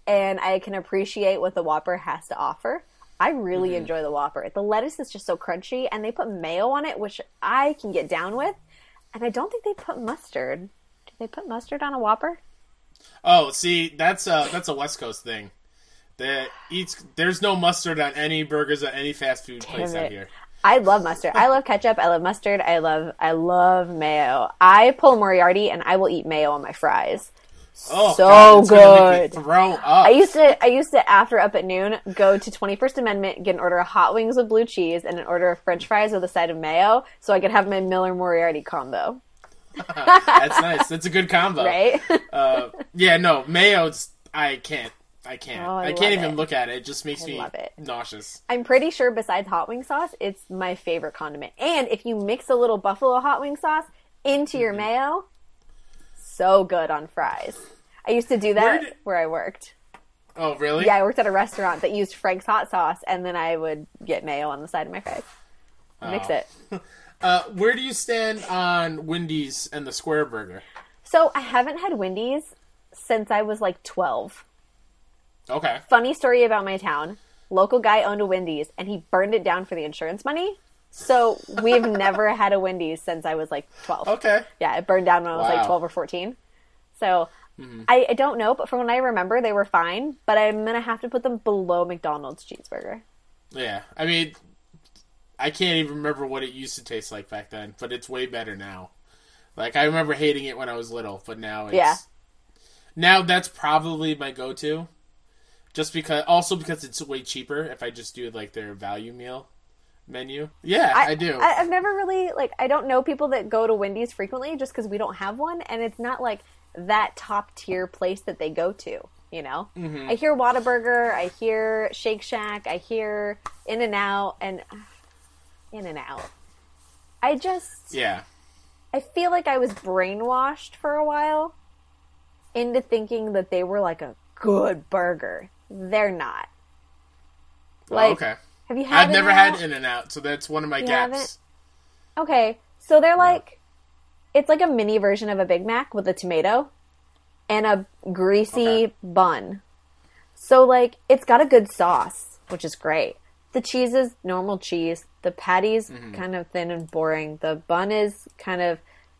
and I can appreciate what the Whopper has to offer, I really Mm-hmm. enjoy the Whopper. The lettuce is just so crunchy, and they put mayo on it, which I can get down with. And I don't think they put mustard. Do they put mustard on a Whopper? Oh, see, that's a that's a West Coast thing. That eats. There's no mustard on any burgers at any fast food place Damn out here. I love mustard. I love ketchup. I love mustard. I love I love mayo. I pull Moriarty and I will eat mayo on my fries. Oh, So God, it's gonna make me good. throw up. I used to I used to after up at noon go to 21st Amendment, get an order of hot wings with blue cheese and an order of French fries with a side of mayo, so I could have my Miller Moriarty combo. That's nice. That's a good combo. Right? Uh, yeah, no, mayo's. I can't. I can't. Oh, I I, can't even it. look at it. It just makes I me nauseous. I'm pretty sure besides hot wing sauce, it's my favorite condiment. And if you mix a little buffalo hot wing sauce, into your mayo. So good on fries. I used to do that Where did- where I worked. Oh, really? Yeah, I worked at a restaurant that used Frank's hot sauce, and then I would get mayo on the side of my fries. Mix Oh. it. Uh, where do you stand on Wendy's and the Square Burger? So I haven't had Wendy's since I was like 12. Okay. Funny story about my town. Local guy owned a Wendy's and he burned it down for the insurance money. So we've never had a Wendy's since I was like 12. Okay. Yeah, it burned down when I was Wow. like 12 or 14. So mm-hmm. I, I don't know, but from what I remember, they were fine. But I'm going to have to put them below McDonald's cheeseburger. Yeah. I mean, I can't even remember what it used to taste like back then, but it's way better now. Like I remember hating it when I was little, but now it's Yeah. Now that's probably my go-to. Just because also because it's way cheaper if I just do like their value meal menu. Yeah, I, do. I, I've never really like I don't know people that go to Wendy's frequently just because we don't have one, and it's not like that top tier place that they go to. You know, Mm-hmm. I hear Whataburger, I hear Shake Shack, I hear In and Out, and In and Out. I just yeah. I feel like I was brainwashed for a while into thinking that they were like a good burger. They're not. Like, oh, okay. have you had? I've never had In and Out, so that's one of my You gaps. haven't? Okay, so they're like, it's like a mini version of a Big Mac with a tomato and a greasy Okay. bun. So like, it's got a good sauce, which is great. The cheese is normal cheese. The patty's Mm-hmm. kind of thin and boring. The bun is kind of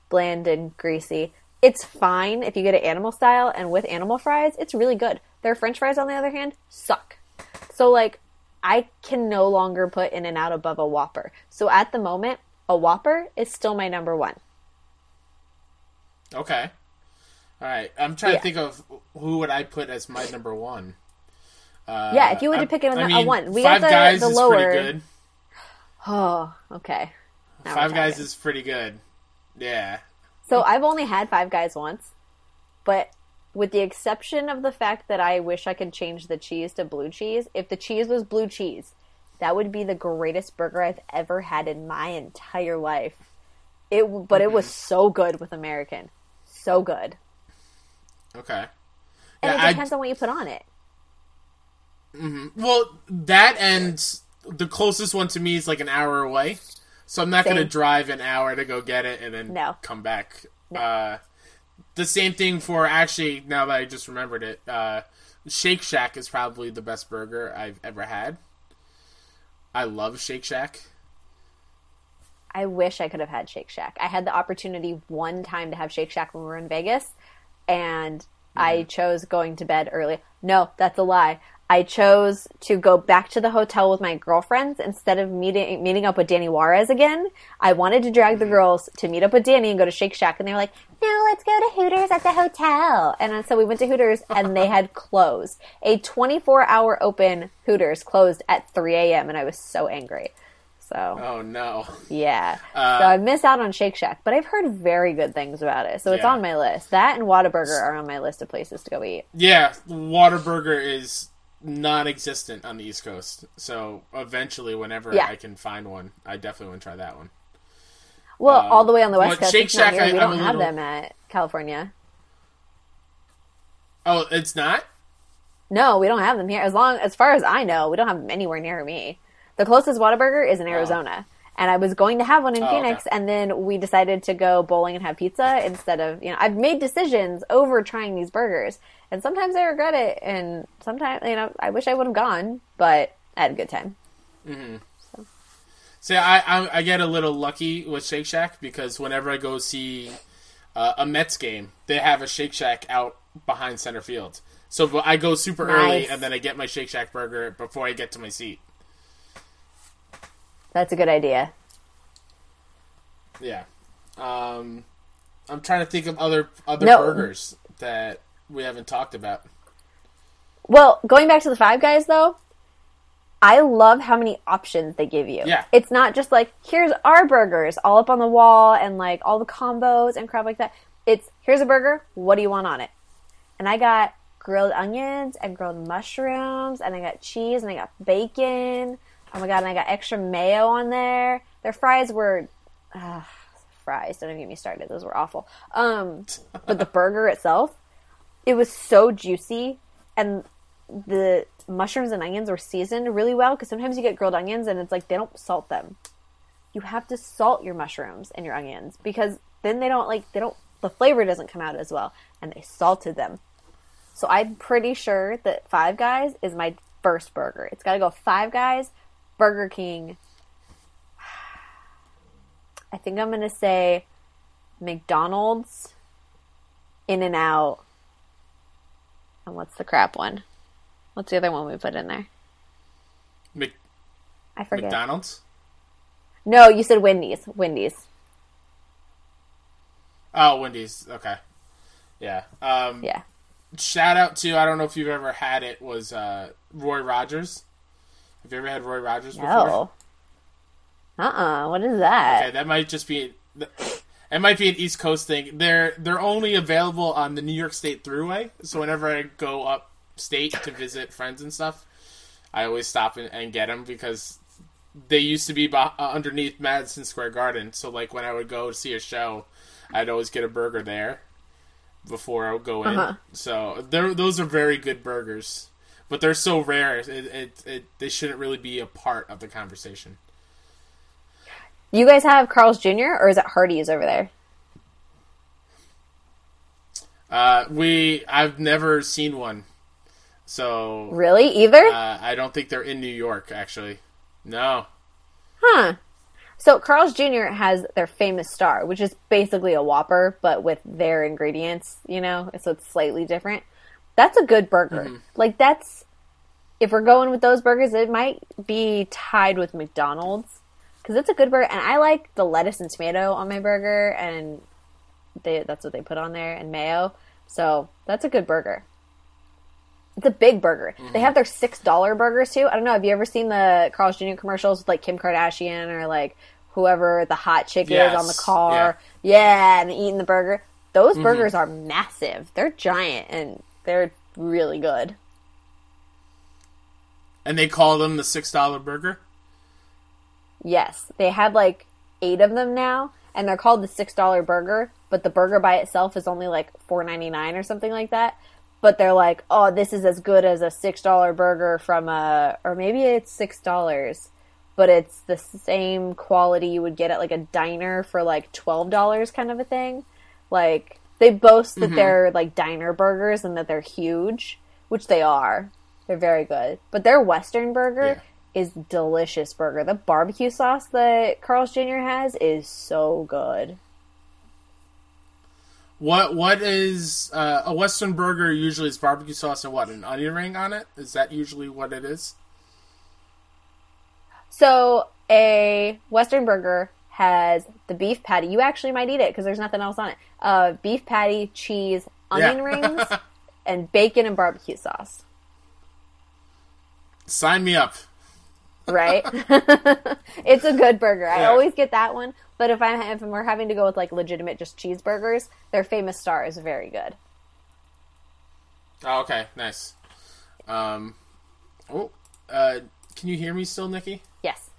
bland and greasy. It's fine if you get it animal style, and with animal fries, it's really good. Their French fries, on the other hand, suck. So like, I can no longer put In and Out above a Whopper. So at the moment, a Whopper is still my number one. Okay. All right. I'm trying Yeah. to think of who would I put as my number one. Uh, Yeah, if you were to pick a- I a mean, one. We got the- Guys the is lower- pretty good. Oh, okay. Now Five Guys is pretty good. Yeah. So I've only had Five Guys once, but with the exception of the fact that I wish I could change the cheese to blue cheese, if the cheese was blue cheese, that would be the greatest burger I've ever had in my entire life. It, but it was Mm-hmm. so good with American, so good, Okay. and Yeah, it I- depends on what you put on it. Well, that and the closest one to me is like an hour away, so I'm not going to drive an hour to go get it and then No. come back. Uh, the same thing for actually now that I just remembered it. Uh, Shake Shack is probably the best burger I've ever had. I love Shake Shack. I wish I could have had Shake Shack. I had the opportunity one time to have Shake Shack when we were in Vegas, and I chose going to bed early. No, that's a lie. I chose to go back to the hotel with my girlfriends instead of meeting meeting up with Danny Juarez again. I wanted to drag the girls to meet up with Danny and go to Shake Shack, and they were like, "No, let's go to Hooters at the hotel." And so we went to Hooters, and they had closed. A 24 hour open Hooters closed at 3 a.m., and I was so angry. So Oh no. yeah. Uh, so I missed out on Shake Shack, but I've heard very good things about it. So it's Yeah. on my list. That and Whataburger are on my list of places to go eat. Yeah, Whataburger is non-existent on the East Coast. So eventually, whenever Yeah. I can find one, I definitely want to try that one. Well, Um, all the way on the West Coast, Shake Shack. I- we don't have them at California. Oh, it's not. No, we don't have them here. As long as far as I know, we don't have them anywhere near me. The closest Whataburger is in Arizona. And I was going to have one in Oh, Phoenix, okay. and then we decided to go bowling and have pizza instead of, you know, I've made decisions over trying these burgers. And sometimes I regret it, and sometimes, you know, I wish I would have gone, but I had a good time. See, I, I I get a little lucky with Shake Shack because whenever I go see uh, a Mets game, they have a Shake Shack out behind center field. So I go super early and then I get my Shake Shack burger before I get to my seat. That's a good idea. Yeah. Um, I'm trying to think of other other No. burgers that we haven't talked about. Well, going back to the Five Guys though, I love how many options they give you. Yeah. It's not just like, here's our burgers all up on the wall and like all the combos and crap like that. It's here's a burger, what do you want on it? And I got grilled onions and grilled mushrooms and I got cheese and I got bacon. Oh my god, and I got extra mayo on there. Their fries were uh, fries. Don't even get me started; those were awful. Um, but the burger itself, it was so juicy, and the mushrooms and onions were seasoned really well. Because sometimes you get grilled onions, and it's like they don't salt them. You have to salt your mushrooms and your onions because then they don't like they don't the flavor doesn't come out as well, and they salted them. So I'm pretty sure that Five Guys is my first burger. It's got to go Five Guys, Burger King. I think I'm going to say McDonald's, In and Out, and what's the crap one? What's the other one we put in there? Mc- I forget. McDonald's. No, you said Wendy's. Wendy's. Oh, Wendy's. Okay. Yeah. Um, Yeah. Shout out to I don't know if you've ever had it was uh, Roy Rogers. Have you ever had Roy Rogers before? No. Uh uh What is that? Okay, that might just be it might be an East Coast thing. They're they're only available on the New York State Thruway. So whenever I go up state to visit friends and stuff, I always stop and, and get them because they used to be uh, underneath Madison Square Garden. So like when I would go see a show, I'd always get a burger there before I would go in. Uh-huh. So those are very good burgers, but they're so rare. It, it, it they shouldn't really be a part of the conversation. You guys have Carl's Jr. or is it Hardee's over there? Uh, we I've never seen one, so Really? Either? uh, I don't think they're in New York. Actually, no. Huh. So Carl's Jr. has their famous star, which is basically a Whopper, but with their ingredients, you know, so it's slightly different. That's a good burger. Mm-hmm. Like that's if we're going with those burgers, it might be tied with McDonald's because it's a good burger, and I like the lettuce and tomato on my burger, and they that's what they put on there, and mayo. So that's a good burger. It's a big burger. They mm-hmm. have their six dollar burgers too. I don't know. Have you ever seen the Carl's Jr. commercials with like Kim Kardashian or like whoever the hot chick is on the car? Yeah, and eating the burger. Those mm-hmm. burgers are massive. They're giant and they're really good. And they call them the six dollar burger. Yes, they have like eight of them now, and they're called the six dollar burger. But the burger by itself is only like four ninety nine or something like that. But they're like, oh, this is as good as a six dollar burger from a, or maybe it's six dollars, but it's the same quality you would get at like a diner for like twelve dollars, kind of a thing. Like they boast that they're like diner burgers and that they're huge, which they are. They're very good, but their Western burger is delicious burger. The barbecue sauce that Carl's Jr. has is so good. What what is uh, a Western burger? Usually is barbecue sauce and what an onion ring on it. Is that usually what it is? So a Western burger has the beef patty. You actually might eat it because there's nothing else on it. Uh, beef patty, cheese, onion Yeah. rings, and bacon and barbecue sauce. Sign me up. Right? it's a good burger. I always get that one. But if I if we're having to go with like legitimate just cheeseburgers, their famous star is very good. Oh, okay, nice. Um, oh, uh, can you hear me still, Nikki? Yes.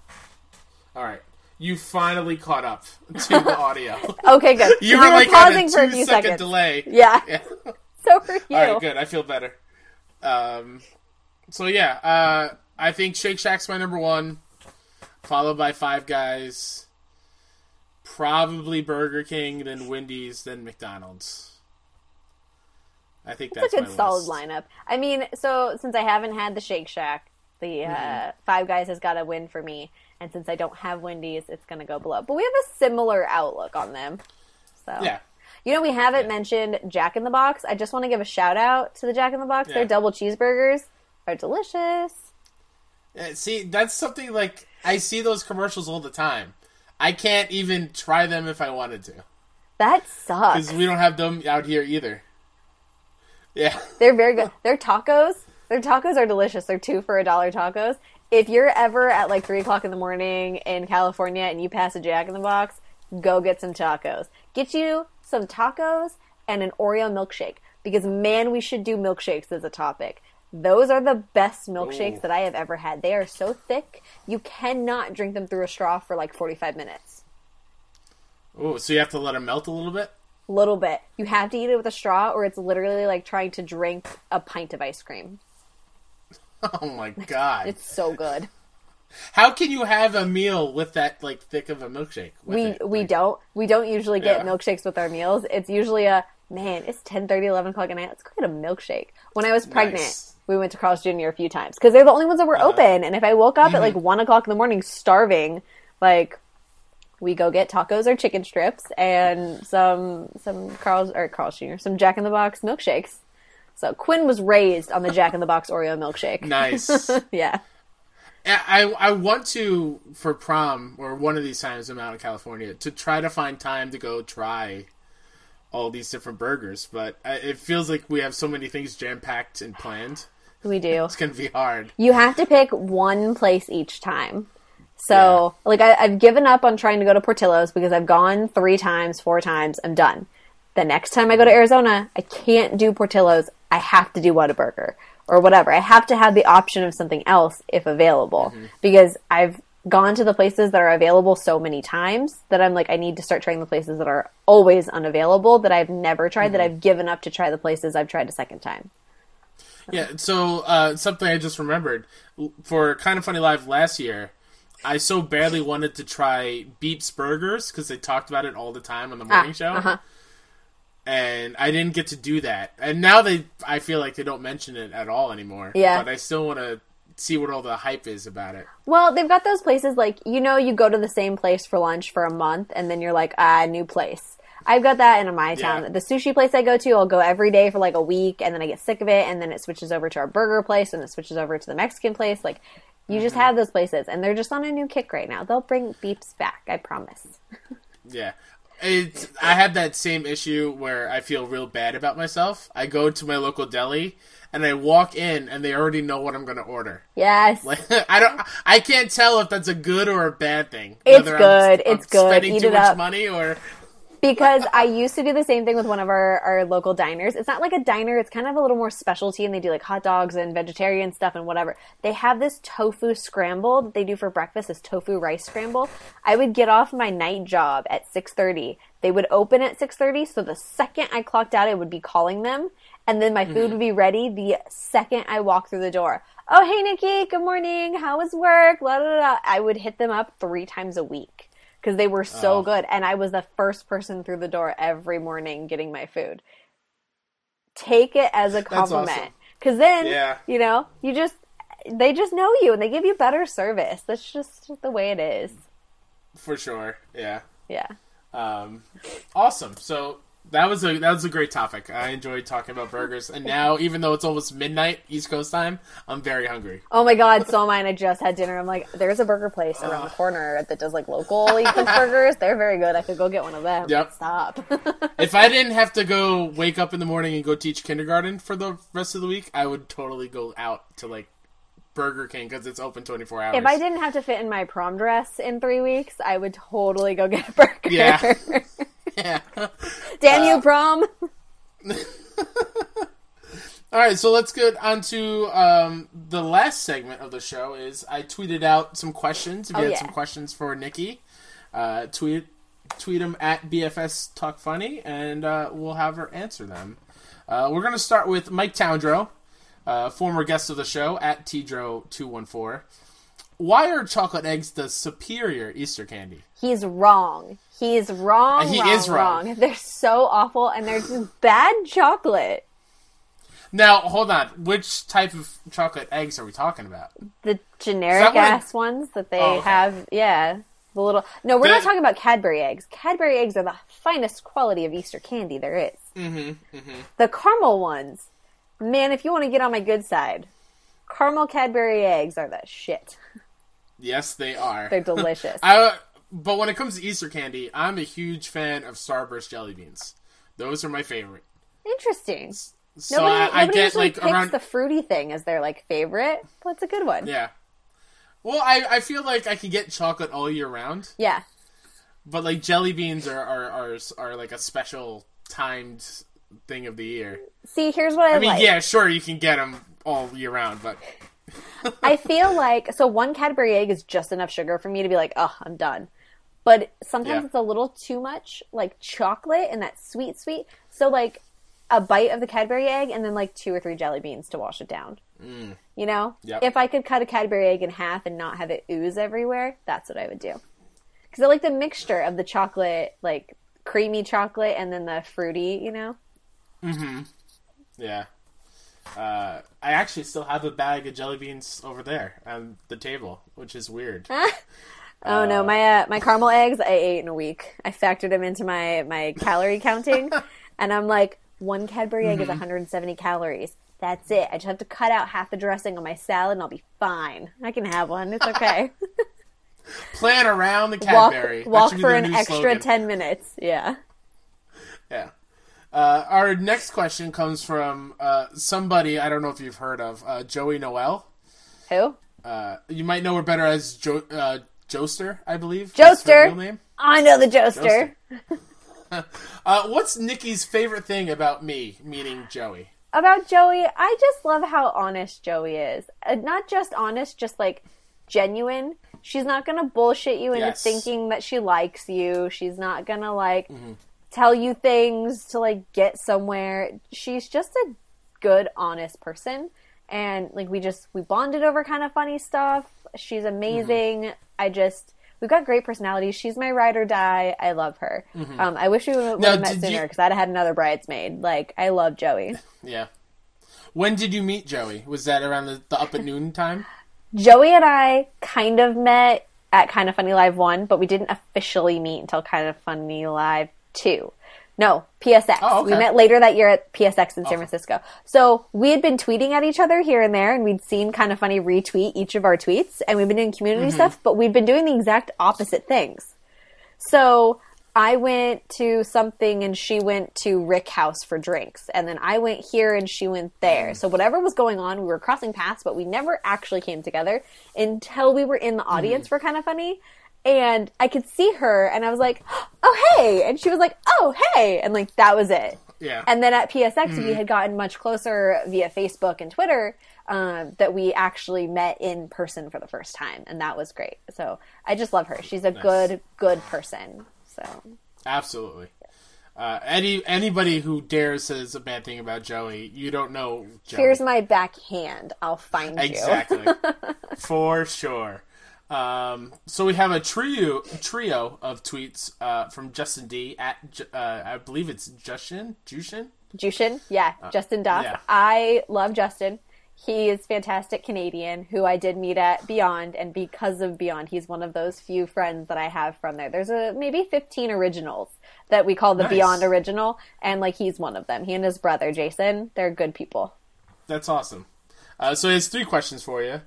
All right, you finally caught up to the audio. Okay, good. You We were like pausing for a a few second seconds. delay. Yeah. Yeah. So are you. All right, good. I feel better. Um, so yeah, uh, I think Shake Shack's my number one, followed by Five Guys, probably Burger King, then Wendy's, then McDonald's. I think that's, It's a good my solid list. lineup. I mean, so since I haven't had the Shake Shack, the uh, Mm-hmm. Five Guys has got to win for me. And since I don't have Wendy's, it's going to go below. But we have a similar outlook on them. So Yeah, You know, we haven't mentioned Jack in the Box. I just want to give a shout out to the Jack in the Box. Yeah. Their double cheeseburgers are delicious. Uh, see, that's something like I see those commercials all the time. I can't even try them if I wanted to That sucks. because we don't have them out here either. Yeah. They're very good. Their tacos, their tacos are delicious. They're two for a dollar tacos. If you're ever at like three o'clock in the morning in California and you pass a Jack in the Box, go get some tacos. Get you some tacos and an Oreo milkshake because man, we should do milkshakes as a topic. Those are the best milkshakes Ooh. that I have ever had. They are so thick, you cannot drink them through a straw for like 45 minutes. Oh, so you have to let them melt a little bit. A little bit. You have to eat it with a straw, or it's literally like trying to drink a pint of ice cream. Oh my god! It's so good. How can you have a meal with that like thick of a milkshake? We it? we Like, don't we don't usually get Yeah. milkshakes with our meals. It's usually a man. It's 10, 30, 11 o'clock at night. Let's go get a milkshake. When I was pregnant, Nice. we went to Carl's Jr. a few times because they're the only ones that were Uh-huh. open. And if I woke up at Mm-hmm. like one o'clock in the morning starving, like we go get tacos or chicken strips and some some Carl's or Carl's Jr. some Jack in the Box milkshakes. So Quinn was raised on the Jack in the Box Oreo milkshake. Nice. yeah. I I want to for prom or one of these times I'm out in California to try to find time to go try all these different burgers, but I, it feels like we have so many things jam packed and planned. We do. It's gonna be hard. You have to pick one place each time. So, like, I, I've given up on trying to go to Portillo's because I've gone three times, four times. I'm done. The next time I go to Arizona, I can't do Portillo's. I have to do Whataburger or whatever. I have to have the option of something else if available because I've gone to the places that are available so many times that I'm like, I need to start trying the places that are always unavailable that I've never tried, that I've given up to try the places I've tried a second time. Yeah. So uh, something I just remembered for kind of funny live last year. I so badly wanted to try Beep's Burgers because they talked about it all the time on the morning show. uh-huh. And I didn't get to do that. And now they, I feel like they don't mention it at all anymore. Yeah. but I still want to see what all the hype is about it. Well, they've got those places like you know you go to the same place for lunch for a month and then you're like ah new place. I've got that in my town. Yeah. The sushi place I go to, I'll go every day for like a week and then I get sick of it and then it switches over to our burger place and it switches over to the Mexican place. Like you just have those places and they're just on a new kick right now. They'll bring beeps back, I promise. Yeah. It's, I have that same issue where I feel real bad about myself. I go to my local deli and I walk in and they already know what I'm going to order. Yes. Like I don't, I can't tell if that's a good or a bad thing. It's good, I'm, it's good. Spending Eat too much up. money or because I used to do the same thing with one of our, our local diners. It's not like a diner, it's kind of a little more specialty and they do like hot dogs and vegetarian stuff and whatever. They have this tofu scramble that they do for breakfast, this tofu rice scramble. I would get off my night job at 6:30. They would open at 6:30, so the second I clocked out I would be calling them and then my food mm-hmm. would be ready the second I walked through the door. Oh, hey Nikki, good morning. How was work? La, la, la. I would hit them up 3 times a week because they were so Oh. good and i was the first person through the door every morning getting my food take it as a compliment awesome. because then Yeah. you know you just they just know you and they give you better service that's just the way it is for sure. Yeah. yeah Um, awesome. So that was a that was a great topic. I enjoyed talking about burgers, and now even though it's almost midnight East Coast time, I'm very hungry. oh my god so am I and i just had dinner i'm like there's a burger place around the corner that does like local East burgers they're very good i could go get one of them Yep. stop If I didn't have to go wake up in the morning and go teach kindergarten for the rest of the week, I would totally go out to like Burger King because it's open 24 hours. if i didn't have to fit in my prom dress in three weeks i would totally go get a burger Yeah. yeah. damn you prom All right, so let's get on to um, the last segment of the show. Is I tweeted out some questions. If you Oh, had yeah. some questions for Nikki, uh, tweet tweet them at BFS Talk Funny, and uh, we'll have her answer them. Uh, we're gonna start with Mike Towndrow, uh, former guest of the show at Tdro two one four. Why are chocolate eggs the superior Easter candy? He's wrong. He's wrong. He wrong, is wrong. wrong. They're so awful, and they're just bad chocolate. Now, hold on. Which type of chocolate eggs are we talking about? The generic I- ass ones that they Oh, okay. have, yeah. The little. No, we're not talking about Cadbury eggs. Cadbury eggs are the finest quality of Easter candy there is. Mm-hmm, The caramel ones, man. If you want to get on my good side, caramel Cadbury eggs are the shit. Yes, they are. They're delicious. I, but when it comes to Easter candy, I'm a huge fan of Starburst jelly beans. Those are my favorite. Interesting. So Nobody, I, I nobody get usually like picks around. the fruity thing as their like favorite, it's a good one. Yeah. Well, I, I feel like I can get chocolate all year round, yeah. but like jelly beans are are, are, are like a special timed thing of the year. See, here's what I, I mean, like. yeah, sure, you can get them all year round, but I feel like so one Cadbury egg is just enough sugar for me to be like, oh, I'm done. but sometimes Yeah. it's a little too much like chocolate and that sweet sweet. So like a bite of the Cadbury egg and then like two or three jelly beans to wash it down. You know, Yep. if I could cut a Cadbury egg in half and not have it ooze everywhere, that's what I would do. Because I like the mixture of the chocolate, like creamy chocolate, and then the fruity. You know, Mhm. Yeah. Uh, I actually still have a bag of jelly beans over there on the table, which is weird. Oh no, my uh, my caramel eggs I ate in a week. I factored them into my my calorie counting, and I'm like, one Cadbury egg is 170 calories. That's it. I just have to cut out half the dressing on my salad, and I'll be fine. I can have one. It's okay. Plan around the walk Cadbury. That walk for an extra slogan. 10 minutes. Yeah. Yeah. Uh, our next question comes from uh, somebody I don't know if you've heard of, uh, Joey Noelle. Who? Uh, you might know her better as jo- uh, Joester, I believe. That's her Joester. real name. I know the Joester. Uh, what's Nikki's favorite thing about me, meaning Joey? About Joey, I just love how honest Joey is. Uh, not just honest, just like genuine. She's not gonna bullshit you into Yes. thinking that she likes you. She's not gonna like tell you things to like get somewhere. She's just a good, honest person. And like we just we bonded over kind of funny stuff. She's amazing. I just we've got great personalities. She's my ride or die. I love her. Um, I wish we would have met sooner because I'd have had another bridesmaid. Like I love Joey. Yeah. When did you meet Joey? Was that around the, the up at noon time? Joey and I kind of met at Kind of Funny Live 1, but we didn't officially meet until Kind of Funny Live 2. No, PSX. Oh, We met later that year at PSX in San Francisco. So we had been tweeting at each other here and there, and we'd seen Kind of Funny retweet each of our tweets, and we've been doing community Mm-hmm. stuff, but we'd been doing the exact opposite things. So I went to something and she went to Rickhouse for drinks. And then I went here and she went there. So whatever was going on, we were crossing paths, but we never actually came together until we were in the audience for Kind of Funny. And I could see her and I was like, oh, hey. And she was like, oh, hey. And like, that was it. Yeah. And then at PSX, we had gotten much closer via Facebook and Twitter um, that we actually met in person for the first time, and that was great. So I just love her. She's a good, good person. So Absolutely. Uh, any anybody who dares says a bad thing about Joey, you don't know. Joey. here's my backhand. I'll find you. exactly for sure. Um, so we have a trio trio of tweets uh, from Justin D at uh, I believe it's Justin Jushin. Jushin, yeah, Justin Duff. Uh, yeah. I love Justin. He is fantastic Canadian who I did meet at Beyond, and because of Beyond, he's one of those few friends that I have from there. There's a maybe 15 originals that we call the Nice. Beyond original, and like he's one of them. He and his brother Jason, they're good people. That's awesome. Uh, so he has three questions for you.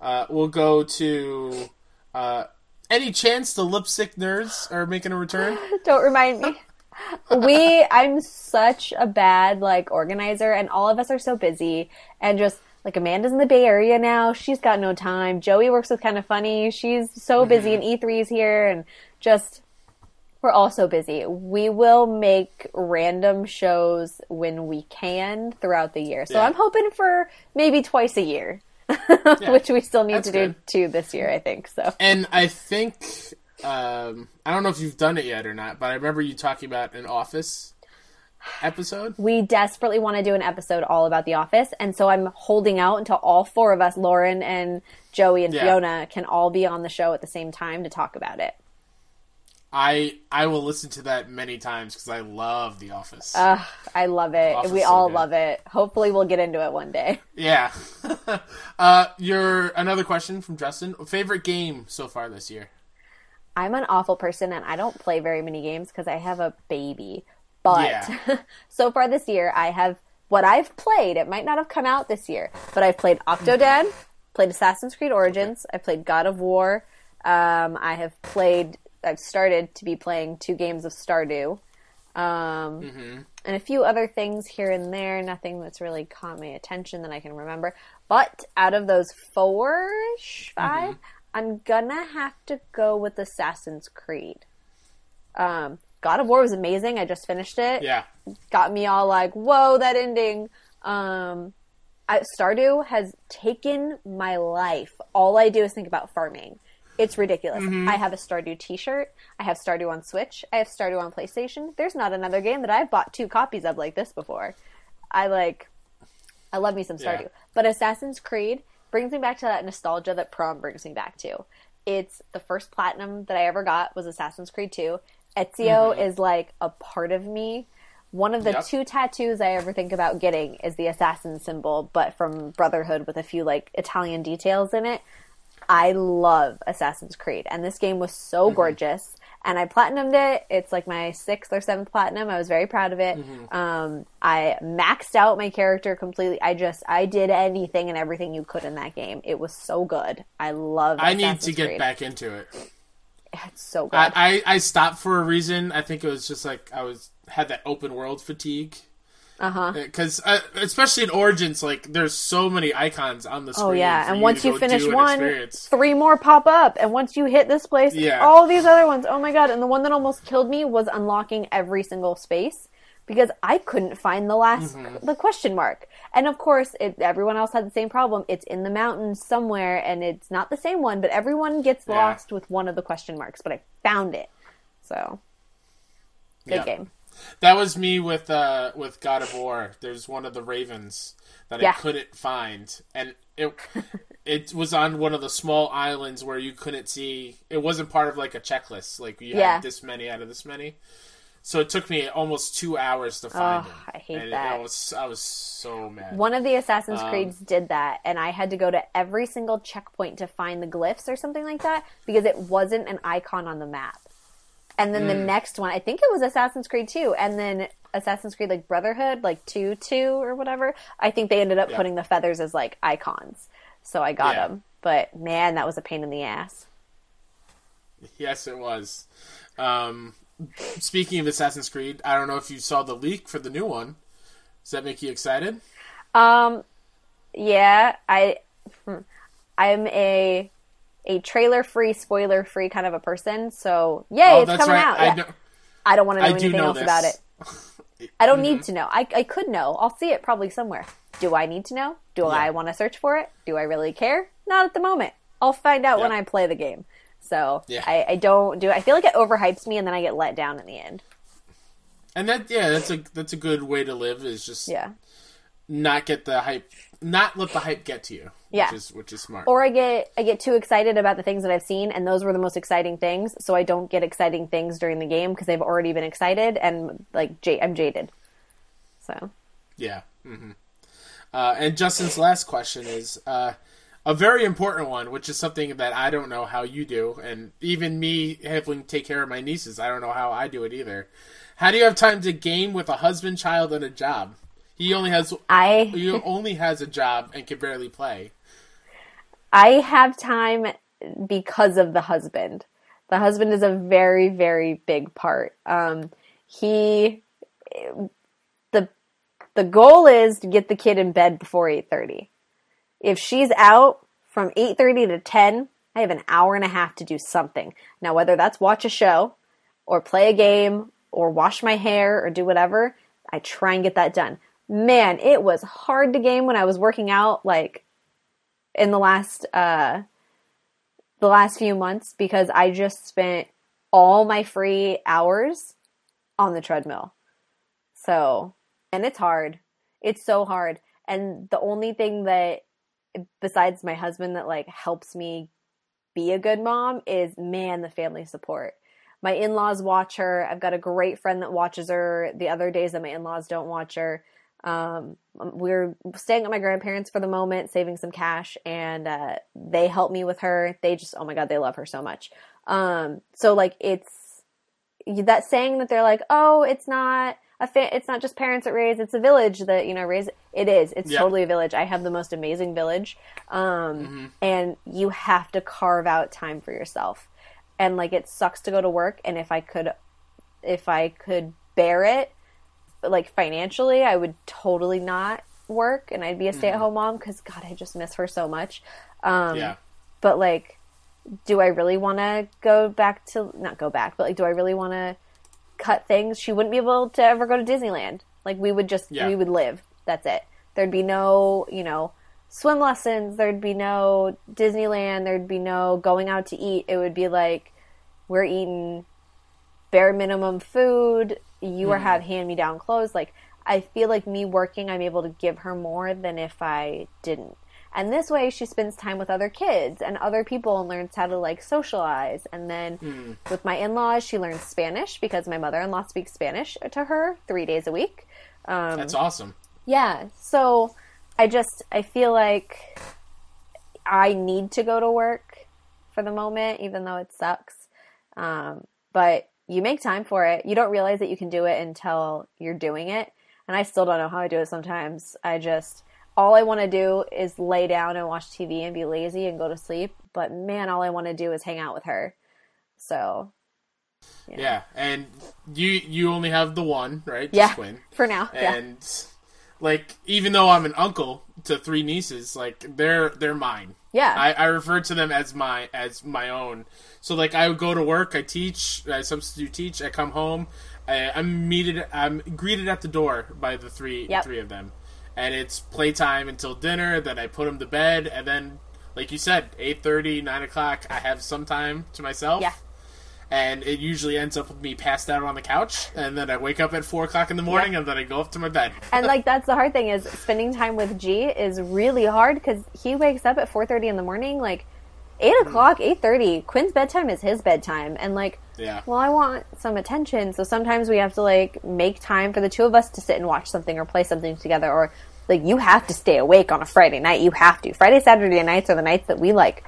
Uh, we'll go to uh, any chance the lipstick nerds are making a return? Don't remind me. we I'm such a bad like organizer and all of us are so busy and just like Amanda's in the Bay Area now. She's got no time. Joey works with kind of funny. She's so busy and E3's here and just we're all so busy. We will make random shows when we can throughout the year. So Yeah. I'm hoping for maybe twice a year. Which we still need That's to do good. two this year, I think. So And I think um, I don't know if you've done it yet or not, but I remember you talking about an Office episode. we desperately want to do an episode all about The Office, and so I'm holding out until all four of us, Lauren and Joey and Yeah. Fiona, can all be on the show at the same time to talk about it. I I will listen to that many times because I love The Office. I love it. We so all good. love it. Hopefully, we'll get into it one day. yeah. uh, your another question from Justin. Favorite game so far this year? I'm an awful person, and I don't play very many games because I have a baby. But Yeah. so far this year, I have what I've played. It might not have come out this year, but I've played Octodad, played Assassin's Creed Origins, I've played God of War. Um, I have played. I've started to be playing two games of Stardew, um, and a few other things here and there. Nothing that's really caught my attention that I can remember. But out of those four, 5 I'm gonna have to go with Assassin's Creed. Um, God of War was amazing. I just finished it Yeah. got me all like, whoa, that ending. Um, I, Stardew has taken my life. All I do is think about farming. It's ridiculous. Mm-hmm. I have a Stardew T-shirt. I have Stardew on Switch. I have Stardew on PlayStation. There's not another game that I've bought two copies of like this before. I like. I love me some Stardew, Yeah. but Assassin's Creed brings me back to that nostalgia that prom brings me back to. It's the first platinum that I ever got was Assassin's Creed 2. Ezio is like a part of me. One of the Mm-hmm. Yep. two tattoos I ever think about getting is the assassin symbol, but from Brotherhood with a few like Italian details in it. I love Assassin's Creed, and this game was so Mm-hmm. gorgeous. And I platinumed it. It's like my sixth or seventh platinum. I was very proud of it. Mm-hmm. Um, I maxed out my character completely. I just I did anything and everything you could in that game. It was so good. I love. It. I need Assassin's to get Creed. back into it. It's so good. I, I I stopped for a reason. I think it was just like I was had that open world fatigue. Uh huh. Because uh, especially in Origins, like there's so many icons on the screen. Oh yeah, and you once to you finish one, experience. three more pop up, and once you hit this place, Yeah. all these other ones. Oh my god! And the one that almost killed me was unlocking every single space because I couldn't find the last Mm-hmm. the question mark. And of course, it, everyone else had the same problem. It's in the mountains somewhere, and it's not the same one, but everyone gets Yeah. lost with one of the question marks. But I found it, so good Yeah. game. That was me with uh with God of War. There's one of the ravens that Yeah. I couldn't find, and it it was on one of the small islands where you couldn't see. It wasn't part of like a checklist. Like you Yeah. had this many out of this many. So it took me almost two hours to find Oh, him. I hate and that. I was I was so mad. One of the Assassin's Um, Creeds did that, and I had to go to every single checkpoint to find the glyphs or something like that because it wasn't an icon on the map. And then the Mm. next one, I think it was Assassin's Creed 2, and then Assassin's Creed like Brotherhood, like 2 2 or whatever. I think they ended up Yeah. putting the feathers as like icons. So I got Yeah. them. But man, that was a pain in the ass. Yes, it was. Um, speaking of Assassin's Creed, I don't know if you saw the leak for the new one. Does that make you excited? Um, yeah, I, hmm, I'm a a trailer free, spoiler free kind of a person. So yay, oh, it's coming right. out. I Yeah. know. I don't want to know I anything know else this. about it. I don't Mm-hmm. need to know. I, I could know. I'll see it probably somewhere. Do I need to know? Do I want to search for it? Do I really care? Not at the moment. I'll find out when I play the game. So Yeah. I, I don't do. I feel like it overhypes me, and then I get let down in the end. And that yeah, that's a that's a good way to live. Is just Yeah. not get the hype, not let the hype get to you. Yeah. which is which is smart. Or I get I get too excited about the things that I've seen, and those were the most exciting things. So I don't get exciting things during the game because they've already been excited, and like j- I'm jaded. So Yeah. Mm-hmm. Uh, and Justin's last question is uh, a very important one, which is something that I don't know how you do, and even me having to take care of my nieces, I don't know how I do it either. How do you have time to game with a husband, child, and a job? He only has I he only has a job and can barely play. I have time because of the husband. The husband is a very, very big part. Um, he, the, the goal is to get the kid in bed before eight thirty. If she's out from eight thirty to ten, I have an hour and a half to do something. Now, whether that's watch a show, or play a game, or wash my hair, or do whatever, I try and get that done. Man, it was hard to game when I was working out, like in the last uh the last few months because I just spent all my free hours on the treadmill. So, and it's hard. It's so hard. And the only thing that besides my husband that like helps me be a good mom is man the family support. My in-laws watch her. I've got a great friend that watches her the other days that my in-laws don't watch her um, we're staying at my grandparents for the moment, saving some cash, and uh, they help me with her. They just, oh my god, they love her so much. Um, so like it's that saying that they're like, oh, it's not a fa- it's not just parents that raise, it's a village that you know raise. It is. It's Yeah. totally a village. I have the most amazing village, um, and you have to carve out time for yourself. And like it sucks to go to work, and if I could, if I could bear it like financially, I would totally not work and I'd be a stay at home mom because God, I just miss her so much. Um, Yeah. But like, do I really want to go back to not go back, but like, do I really want to cut things? She wouldn't be able to ever go to Disneyland. Like, we would just Yeah. we would live. That's it. There'd be no, you know, swim lessons, there'd be no Disneyland, there'd be no going out to eat. It would be like we're eating bare minimum food, you are have hand me down clothes. Like I feel like me working, I'm able to give her more than if I didn't. And this way, she spends time with other kids and other people and learns how to like socialize. And then with my in laws, she learns Spanish because my mother in law speaks Spanish to her three days a week. Um, That's awesome. yeah. So I just I feel like I need to go to work for the moment, even though it sucks. Um, but you make time for it. You don't realize that you can do it until you're doing it. And I still don't know how I do it sometimes. I just all I want to do is lay down and watch TV and be lazy and go to sleep. But man, all I want to do is hang out with her. So Yeah, and you you only have the one, right? Just yeah, Quinn. for now, yeah. And like, even though I'm an uncle to three nieces, like they're they're mine. Yeah. I, I refer to them as my as my own. So like, I would go to work, I teach, I substitute teach, I come home, I, I'm meted, I'm greeted at the door by the three Yep. three of them, and it's playtime until dinner. Then I put them to bed, and then, like you said, 8.30, 9 o'clock, I have some time to myself Yeah. And it usually ends up with me passed out on the couch, and then I wake up at four o'clock in the morning, and then I go up to my bed. and like that's the hard thing is spending time with G is really hard because he wakes up at four thirty in the morning. Like eight mm. o'clock, eight thirty. Quinn's bedtime is his bedtime, and like, Yeah. well, I want some attention, so sometimes we have to like make time for the two of us to sit and watch something or play something together, or like you have to stay awake on a Friday night. You have to. Friday, Saturday nights are the nights that we like.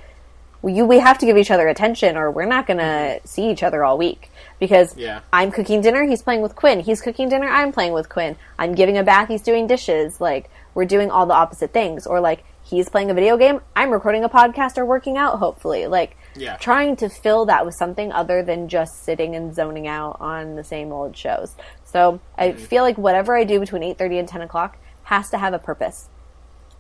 We, you, we have to give each other attention, or we're not gonna see each other all week because Yeah. I'm cooking dinner, he's playing with Quinn. He's cooking dinner, I'm playing with Quinn. I'm giving a bath, he's doing dishes. Like, we're doing all the opposite things. Or, like, he's playing a video game, I'm recording a podcast or working out, hopefully. Like, Yeah. trying to fill that with something other than just sitting and zoning out on the same old shows. So, I mm-hmm. feel like whatever I do between 8.30 and 10 o'clock has to have a purpose.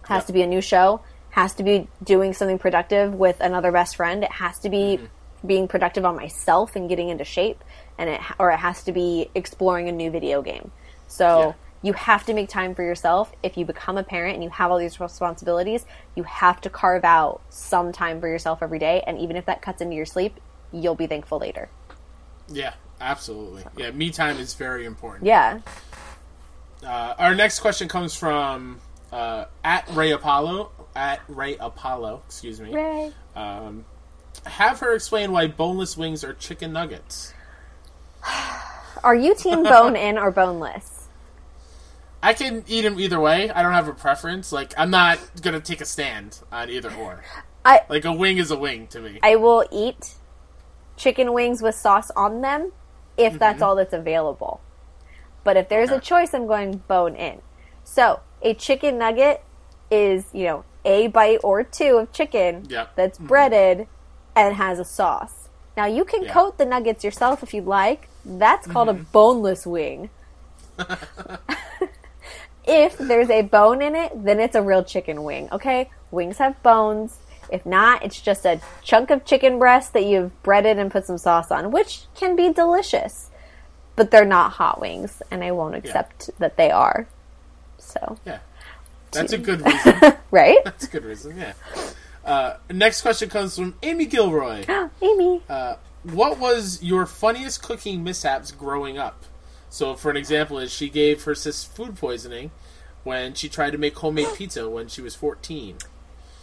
Has Yep. to be a new show, has to be doing something productive with another best friend. It has to be being productive on myself and getting into shape, and it or it has to be exploring a new video game. So Yeah. you have to make time for yourself. If you become a parent and you have all these responsibilities, you have to carve out some time for yourself every day. And even if that cuts into your sleep, you'll be thankful later. Yeah, absolutely. Yeah, me time is very important. Yeah. Uh, our next question comes from uh, at Ray Apollo. At Ray Apollo, excuse me. Ray. Um, have her explain why boneless wings are chicken nuggets. Are you team bone in or boneless? I can eat them either way. I don't have a preference. Like, I'm not gonna take a stand on either or. I Like, a wing is a wing to me. I will eat chicken wings with sauce on them if that's all that's available. But if there's a choice, I'm going bone in. So a chicken nugget is, you know, a bite or two of chicken Yep. Mm-hmm. that's breaded and has a sauce. Now you can Yeah. coat the nuggets yourself if you'd like. That's called a mm-hmm. boneless wing. if there's a bone in it, then it's a real chicken wing. Okay, wings have bones. If not, it's just a chunk of chicken breast that you've breaded and put some sauce on, which can be delicious. But they're not hot wings, and I won't accept that they are. So, Yeah. That's a good reason. right? That's a good reason, yeah. Uh, next question comes from Amy Gilroy. Amy. Uh, what was your funniest cooking mishaps growing up? So, for an example, is she gave her sis food poisoning when she tried to make homemade pizza when she was 14.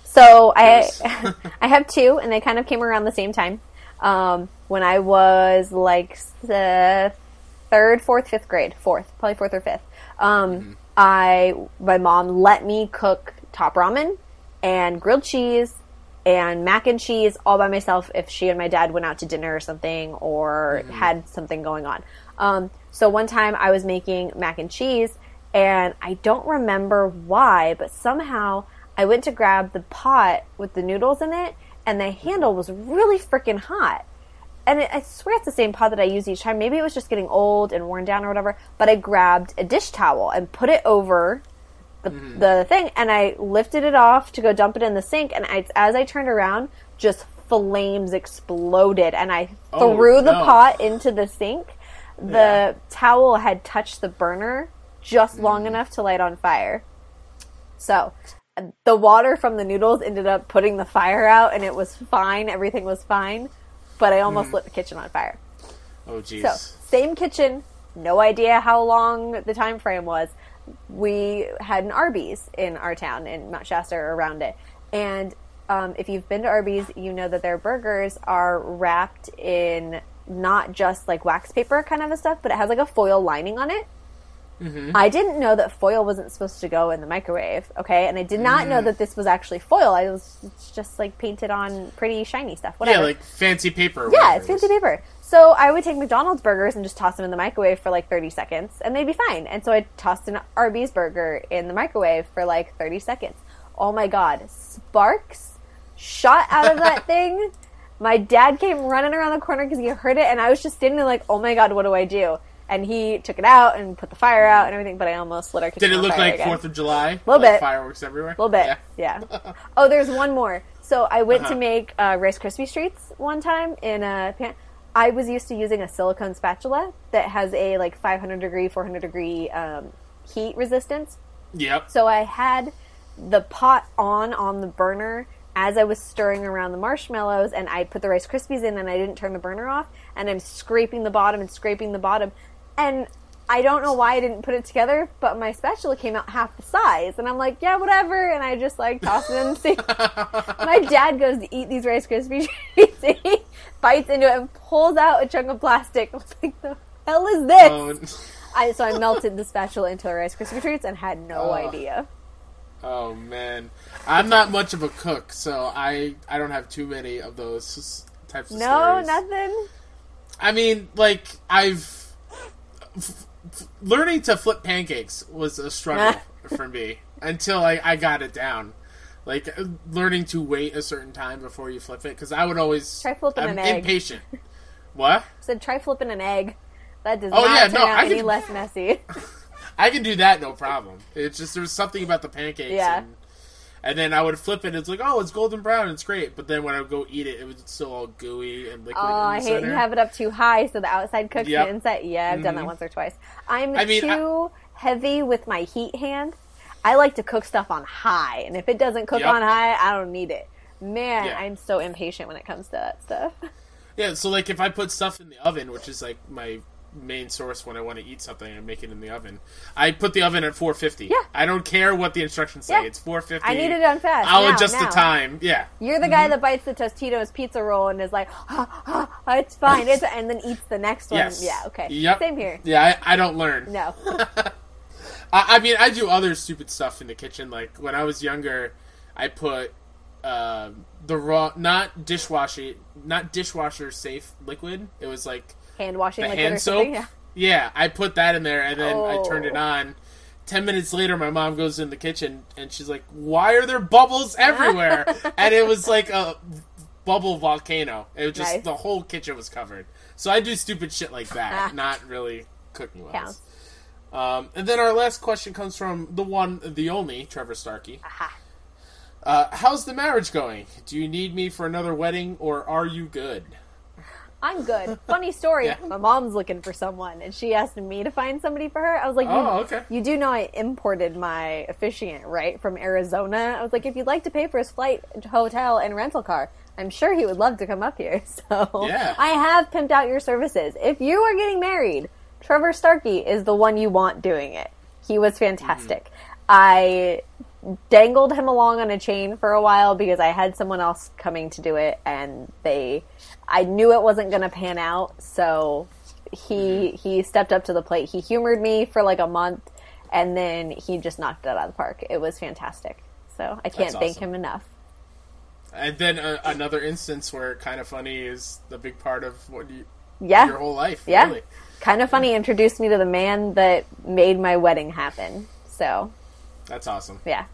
So I Yes. I have two, and they kind of came around the same time. Um, when I was like the third, fourth, fifth grade, fourth, probably fourth or fifth. Um, I my mom let me cook top ramen and grilled cheese and mac and cheese all by myself if she and my dad went out to dinner or something or had something going on. Um, so one time I was making mac and cheese and I don't remember why, but somehow I went to grab the pot with the noodles in it and the handle was really freaking hot. And I swear it's the same pot that I use each time. Maybe it was just getting old and worn down or whatever. But I grabbed a dish towel and put it over the, mm-hmm. the thing and I lifted it off to go dump it in the sink and I, as I turned around just flames exploded and I Oh, threw the no. pot into the sink the Yeah. towel had touched the burner just long mm. enough to light on fire so the water from the noodles ended up putting the fire out, and it was fine. Everything was fine, but I almost lit the kitchen on fire. Oh, jeez. So same kitchen, no idea how long the time frame was. We had an Arby's in our town in Mount Shasta or around it, and um, if you've been to Arby's, you know that their burgers are wrapped in not just like wax paper kind of a stuff, but it has like a foil lining on it. Mm-hmm. I didn't know that foil wasn't supposed to go in the microwave, okay? And I did not know mm. that this was actually foil. I was it's just like painted on pretty shiny stuff. yeah, Whatever. like fancy paper. Yeah, it's fancy paper. So I would take McDonald's burgers and just toss them in the microwave for like 30 seconds, and they'd be fine. And so I tossed an Arby's burger in the microwave for like 30 seconds. Oh my god, sparks shot out of that thing. My dad came running around the corner because he heard it, and I was just standing there like, oh my god, what do I do? And he took it out and put the fire out and everything, but I almost lit our kitchen Did it look like. Fourth of July? A Little bit. Fireworks everywhere. A little bit, Yeah. yeah. oh, there's one more. So I went Uh-huh. to make uh, Rice Krispie treats one time in a pan. I was used to using a silicone spatula that has a like 500 degree, 400 degree um, heat resistance. Yep. So I had the pot on on the burner as I was stirring around the marshmallows, and I put the Rice Krispies in, and I didn't turn the burner off, and I'm scraping the bottom and scraping the bottom, and I don't know why I didn't put it together, but my spatula came out half the size, and I'm like, yeah, whatever, and I just like tossed it in the sink. my dad goes to eat these Rice Krispie treats, and he bites into it and pulls out a chunk of plastic. I was like, the hell is this? Oh, I, so I melted the spatula into a Rice Krispie treats and had no Oh. idea. oh man, I'm not much of a cook, so I I don't have too many of those types of No, stories. nothing. I mean, like I've f- f- learning to flip pancakes was a struggle for me until I, I got it down. Like uh, learning to wait a certain time before you flip it because I would always Try flipping I'm an egg. impatient. what? Said try flipping an egg. That does Oh, not yeah, turn no, out I any can- less messy. I can do that no problem. It's just there's something about the pancakes. Yeah. And, and then I would flip it. And it's like, oh, it's golden brown. It's great. But then when I would go eat it, it was still all gooey and liquid. Oh, in the I hate you have it up too high so the outside cooks Yep. the inside. Yeah, I've done that Mhm. once or twice. I'm I mean, too heavy with my heat hand. I like to cook stuff on high, and if it doesn't cook Yep. on high, I don't need it. Man, Yeah. I'm so impatient when it comes to that stuff. Yeah, so like if I put stuff in the oven, which is like my main source when I want to eat something and make it in the oven, I put the oven at 450. Yeah. I don't care what the instructions say. Yeah. It's 450. I need it done fast. I'll now, adjust now. the time. Yeah. You're the guy that bites the Totino's pizza roll and is like, "Ah, ah, ah, "It's fine," it's, and then eats the next one. Yes. Yeah, okay. Yep. Same here. Yeah, I, I don't learn. No. I, I mean, I do other stupid stuff in the kitchen. Like when I was younger, I put uh, the raw, not dishwasher, not dishwasher safe liquid. It was like hand washing the or hand soap. Yeah. Yeah, I put that in there, and then I turned it Oh. on. Ten minutes later, my mom goes in the kitchen, and she's like, "Why are there bubbles everywhere?" and it was like a bubble volcano. It was just Nice. the whole kitchen was covered. So I do stupid shit like that, not really cooking wise. Um, and then our last question comes from the one, the only Trevor Starkey. Aha. Uh, how's the marriage going? Do you need me for another wedding, or are you good? I'm good. Funny story. Yeah. My mom's looking for someone, and she asked me to find somebody for her. I was like, you, Oh, okay. You do know I imported my officiant, right, from Arizona? I was like, if you'd like to pay for his flight, hotel, and rental car, I'm sure he would love to come up here. So Yeah. I have pimped out your services. If you are getting married, Trevor Starkey is the one you want doing it. He was fantastic. Mm-hmm. I dangled him along on a chain for a while because I had someone else coming to do it and they I knew it wasn't going to pan out so he Mm-hmm. he stepped up to the plate. He humored me for like a month and then he just knocked it out of the park. It was fantastic. So I can't That's thank him enough. And then uh, another instance where kind of funny is the big part of what you, Yeah. your whole life. Yeah. Really. Kind of funny introduced me to the man that made my wedding happen. So, That's awesome. yeah.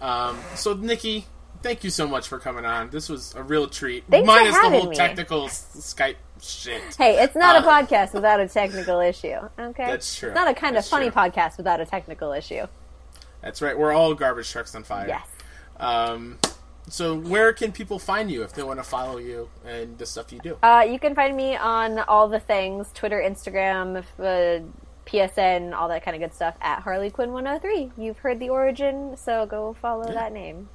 Um, so, Nikki, thank you so much for coming on. This was a real treat. Thanks for Minus the whole me. technical s- Skype shit. Hey, it's not a Uh, podcast without a technical issue. Okay, That's true. It's not a kind That's of funny true. podcast without a technical issue. That's right. We're all garbage trucks on fire. Yes. Um, so, where can people find you if they want to follow you and the stuff you do? Uh, you can find me on all the things: Twitter, Instagram, uh, PSN, all that kind of good stuff at Harley Quinn 103. You've heard the origin, so go follow that name.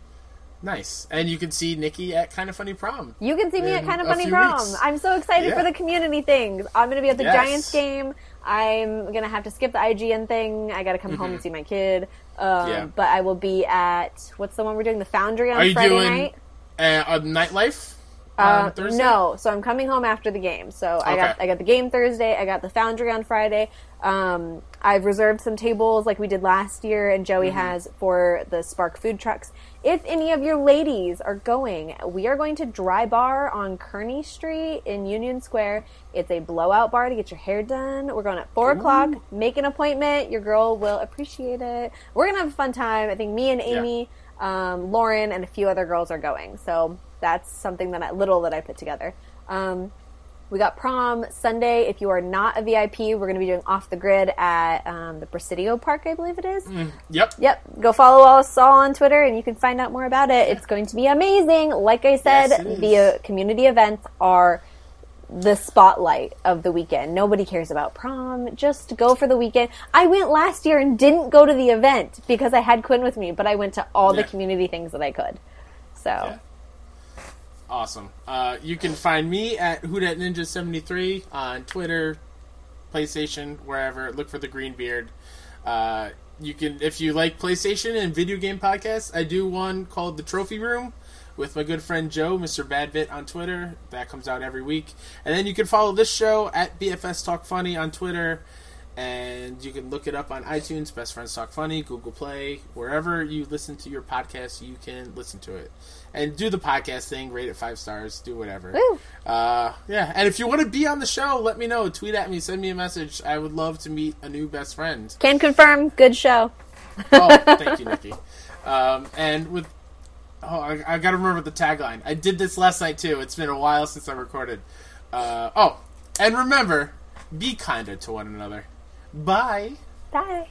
Nice. And you can see Nikki at Kind of Funny Prom. You can see me at Kind of Funny Prom. weeks. I'm so excited Yeah. for the community things. I'm going to be at the Yes. Giants game. I'm going to have to skip the IGN thing. I got to come home and see my kid. Um, Mm-hmm. Yeah. But I will be at, what's the one we're doing? The Foundry on Are you Friday doing night. uh, a nightlife Uh, Thursday? no, so I'm coming home after the game. So I got I got the game Thursday. I got the Foundry on Friday. Um, I've reserved some tables like we did last year, and Joey Mm-hmm. has for the Spark food trucks. If any of your ladies are going, we are going to Dry Bar on Kearny Street in Union Square. It's a blowout bar to get your hair done. We're going at four o'clock. Make an appointment. Your girl will appreciate it. We're gonna have a fun time. I think me and Amy um, Lauren and a few other girls are going. So that's something that I, little that I put together. Um, we got prom Sunday. If you are not a VIP, we're going to be doing off the grid at um, the Presidio Park, I believe it is. Yep. Yep. Go follow us all on Twitter, and you can find out more about it. It's going to be amazing. Like I said, Yes, the uh, community events are the spotlight of the weekend. Nobody cares about prom. Just go for the weekend. I went last year and didn't go to the event because I had Quinn with me, but I went to all the community things that I could. So, Yeah. Awesome. Uh, you can find me at Hoodat Ninja 73 on Twitter, PlayStation, wherever. Look for the green beard. Uh, you can, if you like PlayStation and video game podcasts, I do one called The Trophy Room with my good friend Joe, Mr. Badbit, on Twitter. That comes out every week. And then you can follow this show at BFS Talk Funny on Twitter. And you can look it up on iTunes, Best Friends Talk Funny, Google Play, wherever you listen to your podcast, you can listen to it. And do the podcast thing, rate it five stars, do whatever. Uh, yeah, and if you want to be on the show, let me know. Tweet at me, send me a message. I would love to meet a new best friend. can confirm. Good show. Oh, thank you, Nikki. Um, and with oh, I, I got to remember the tagline. I did this last night too. It's been a while since I recorded. Uh, oh, and remember, be kinder to one another. Bye. Bye.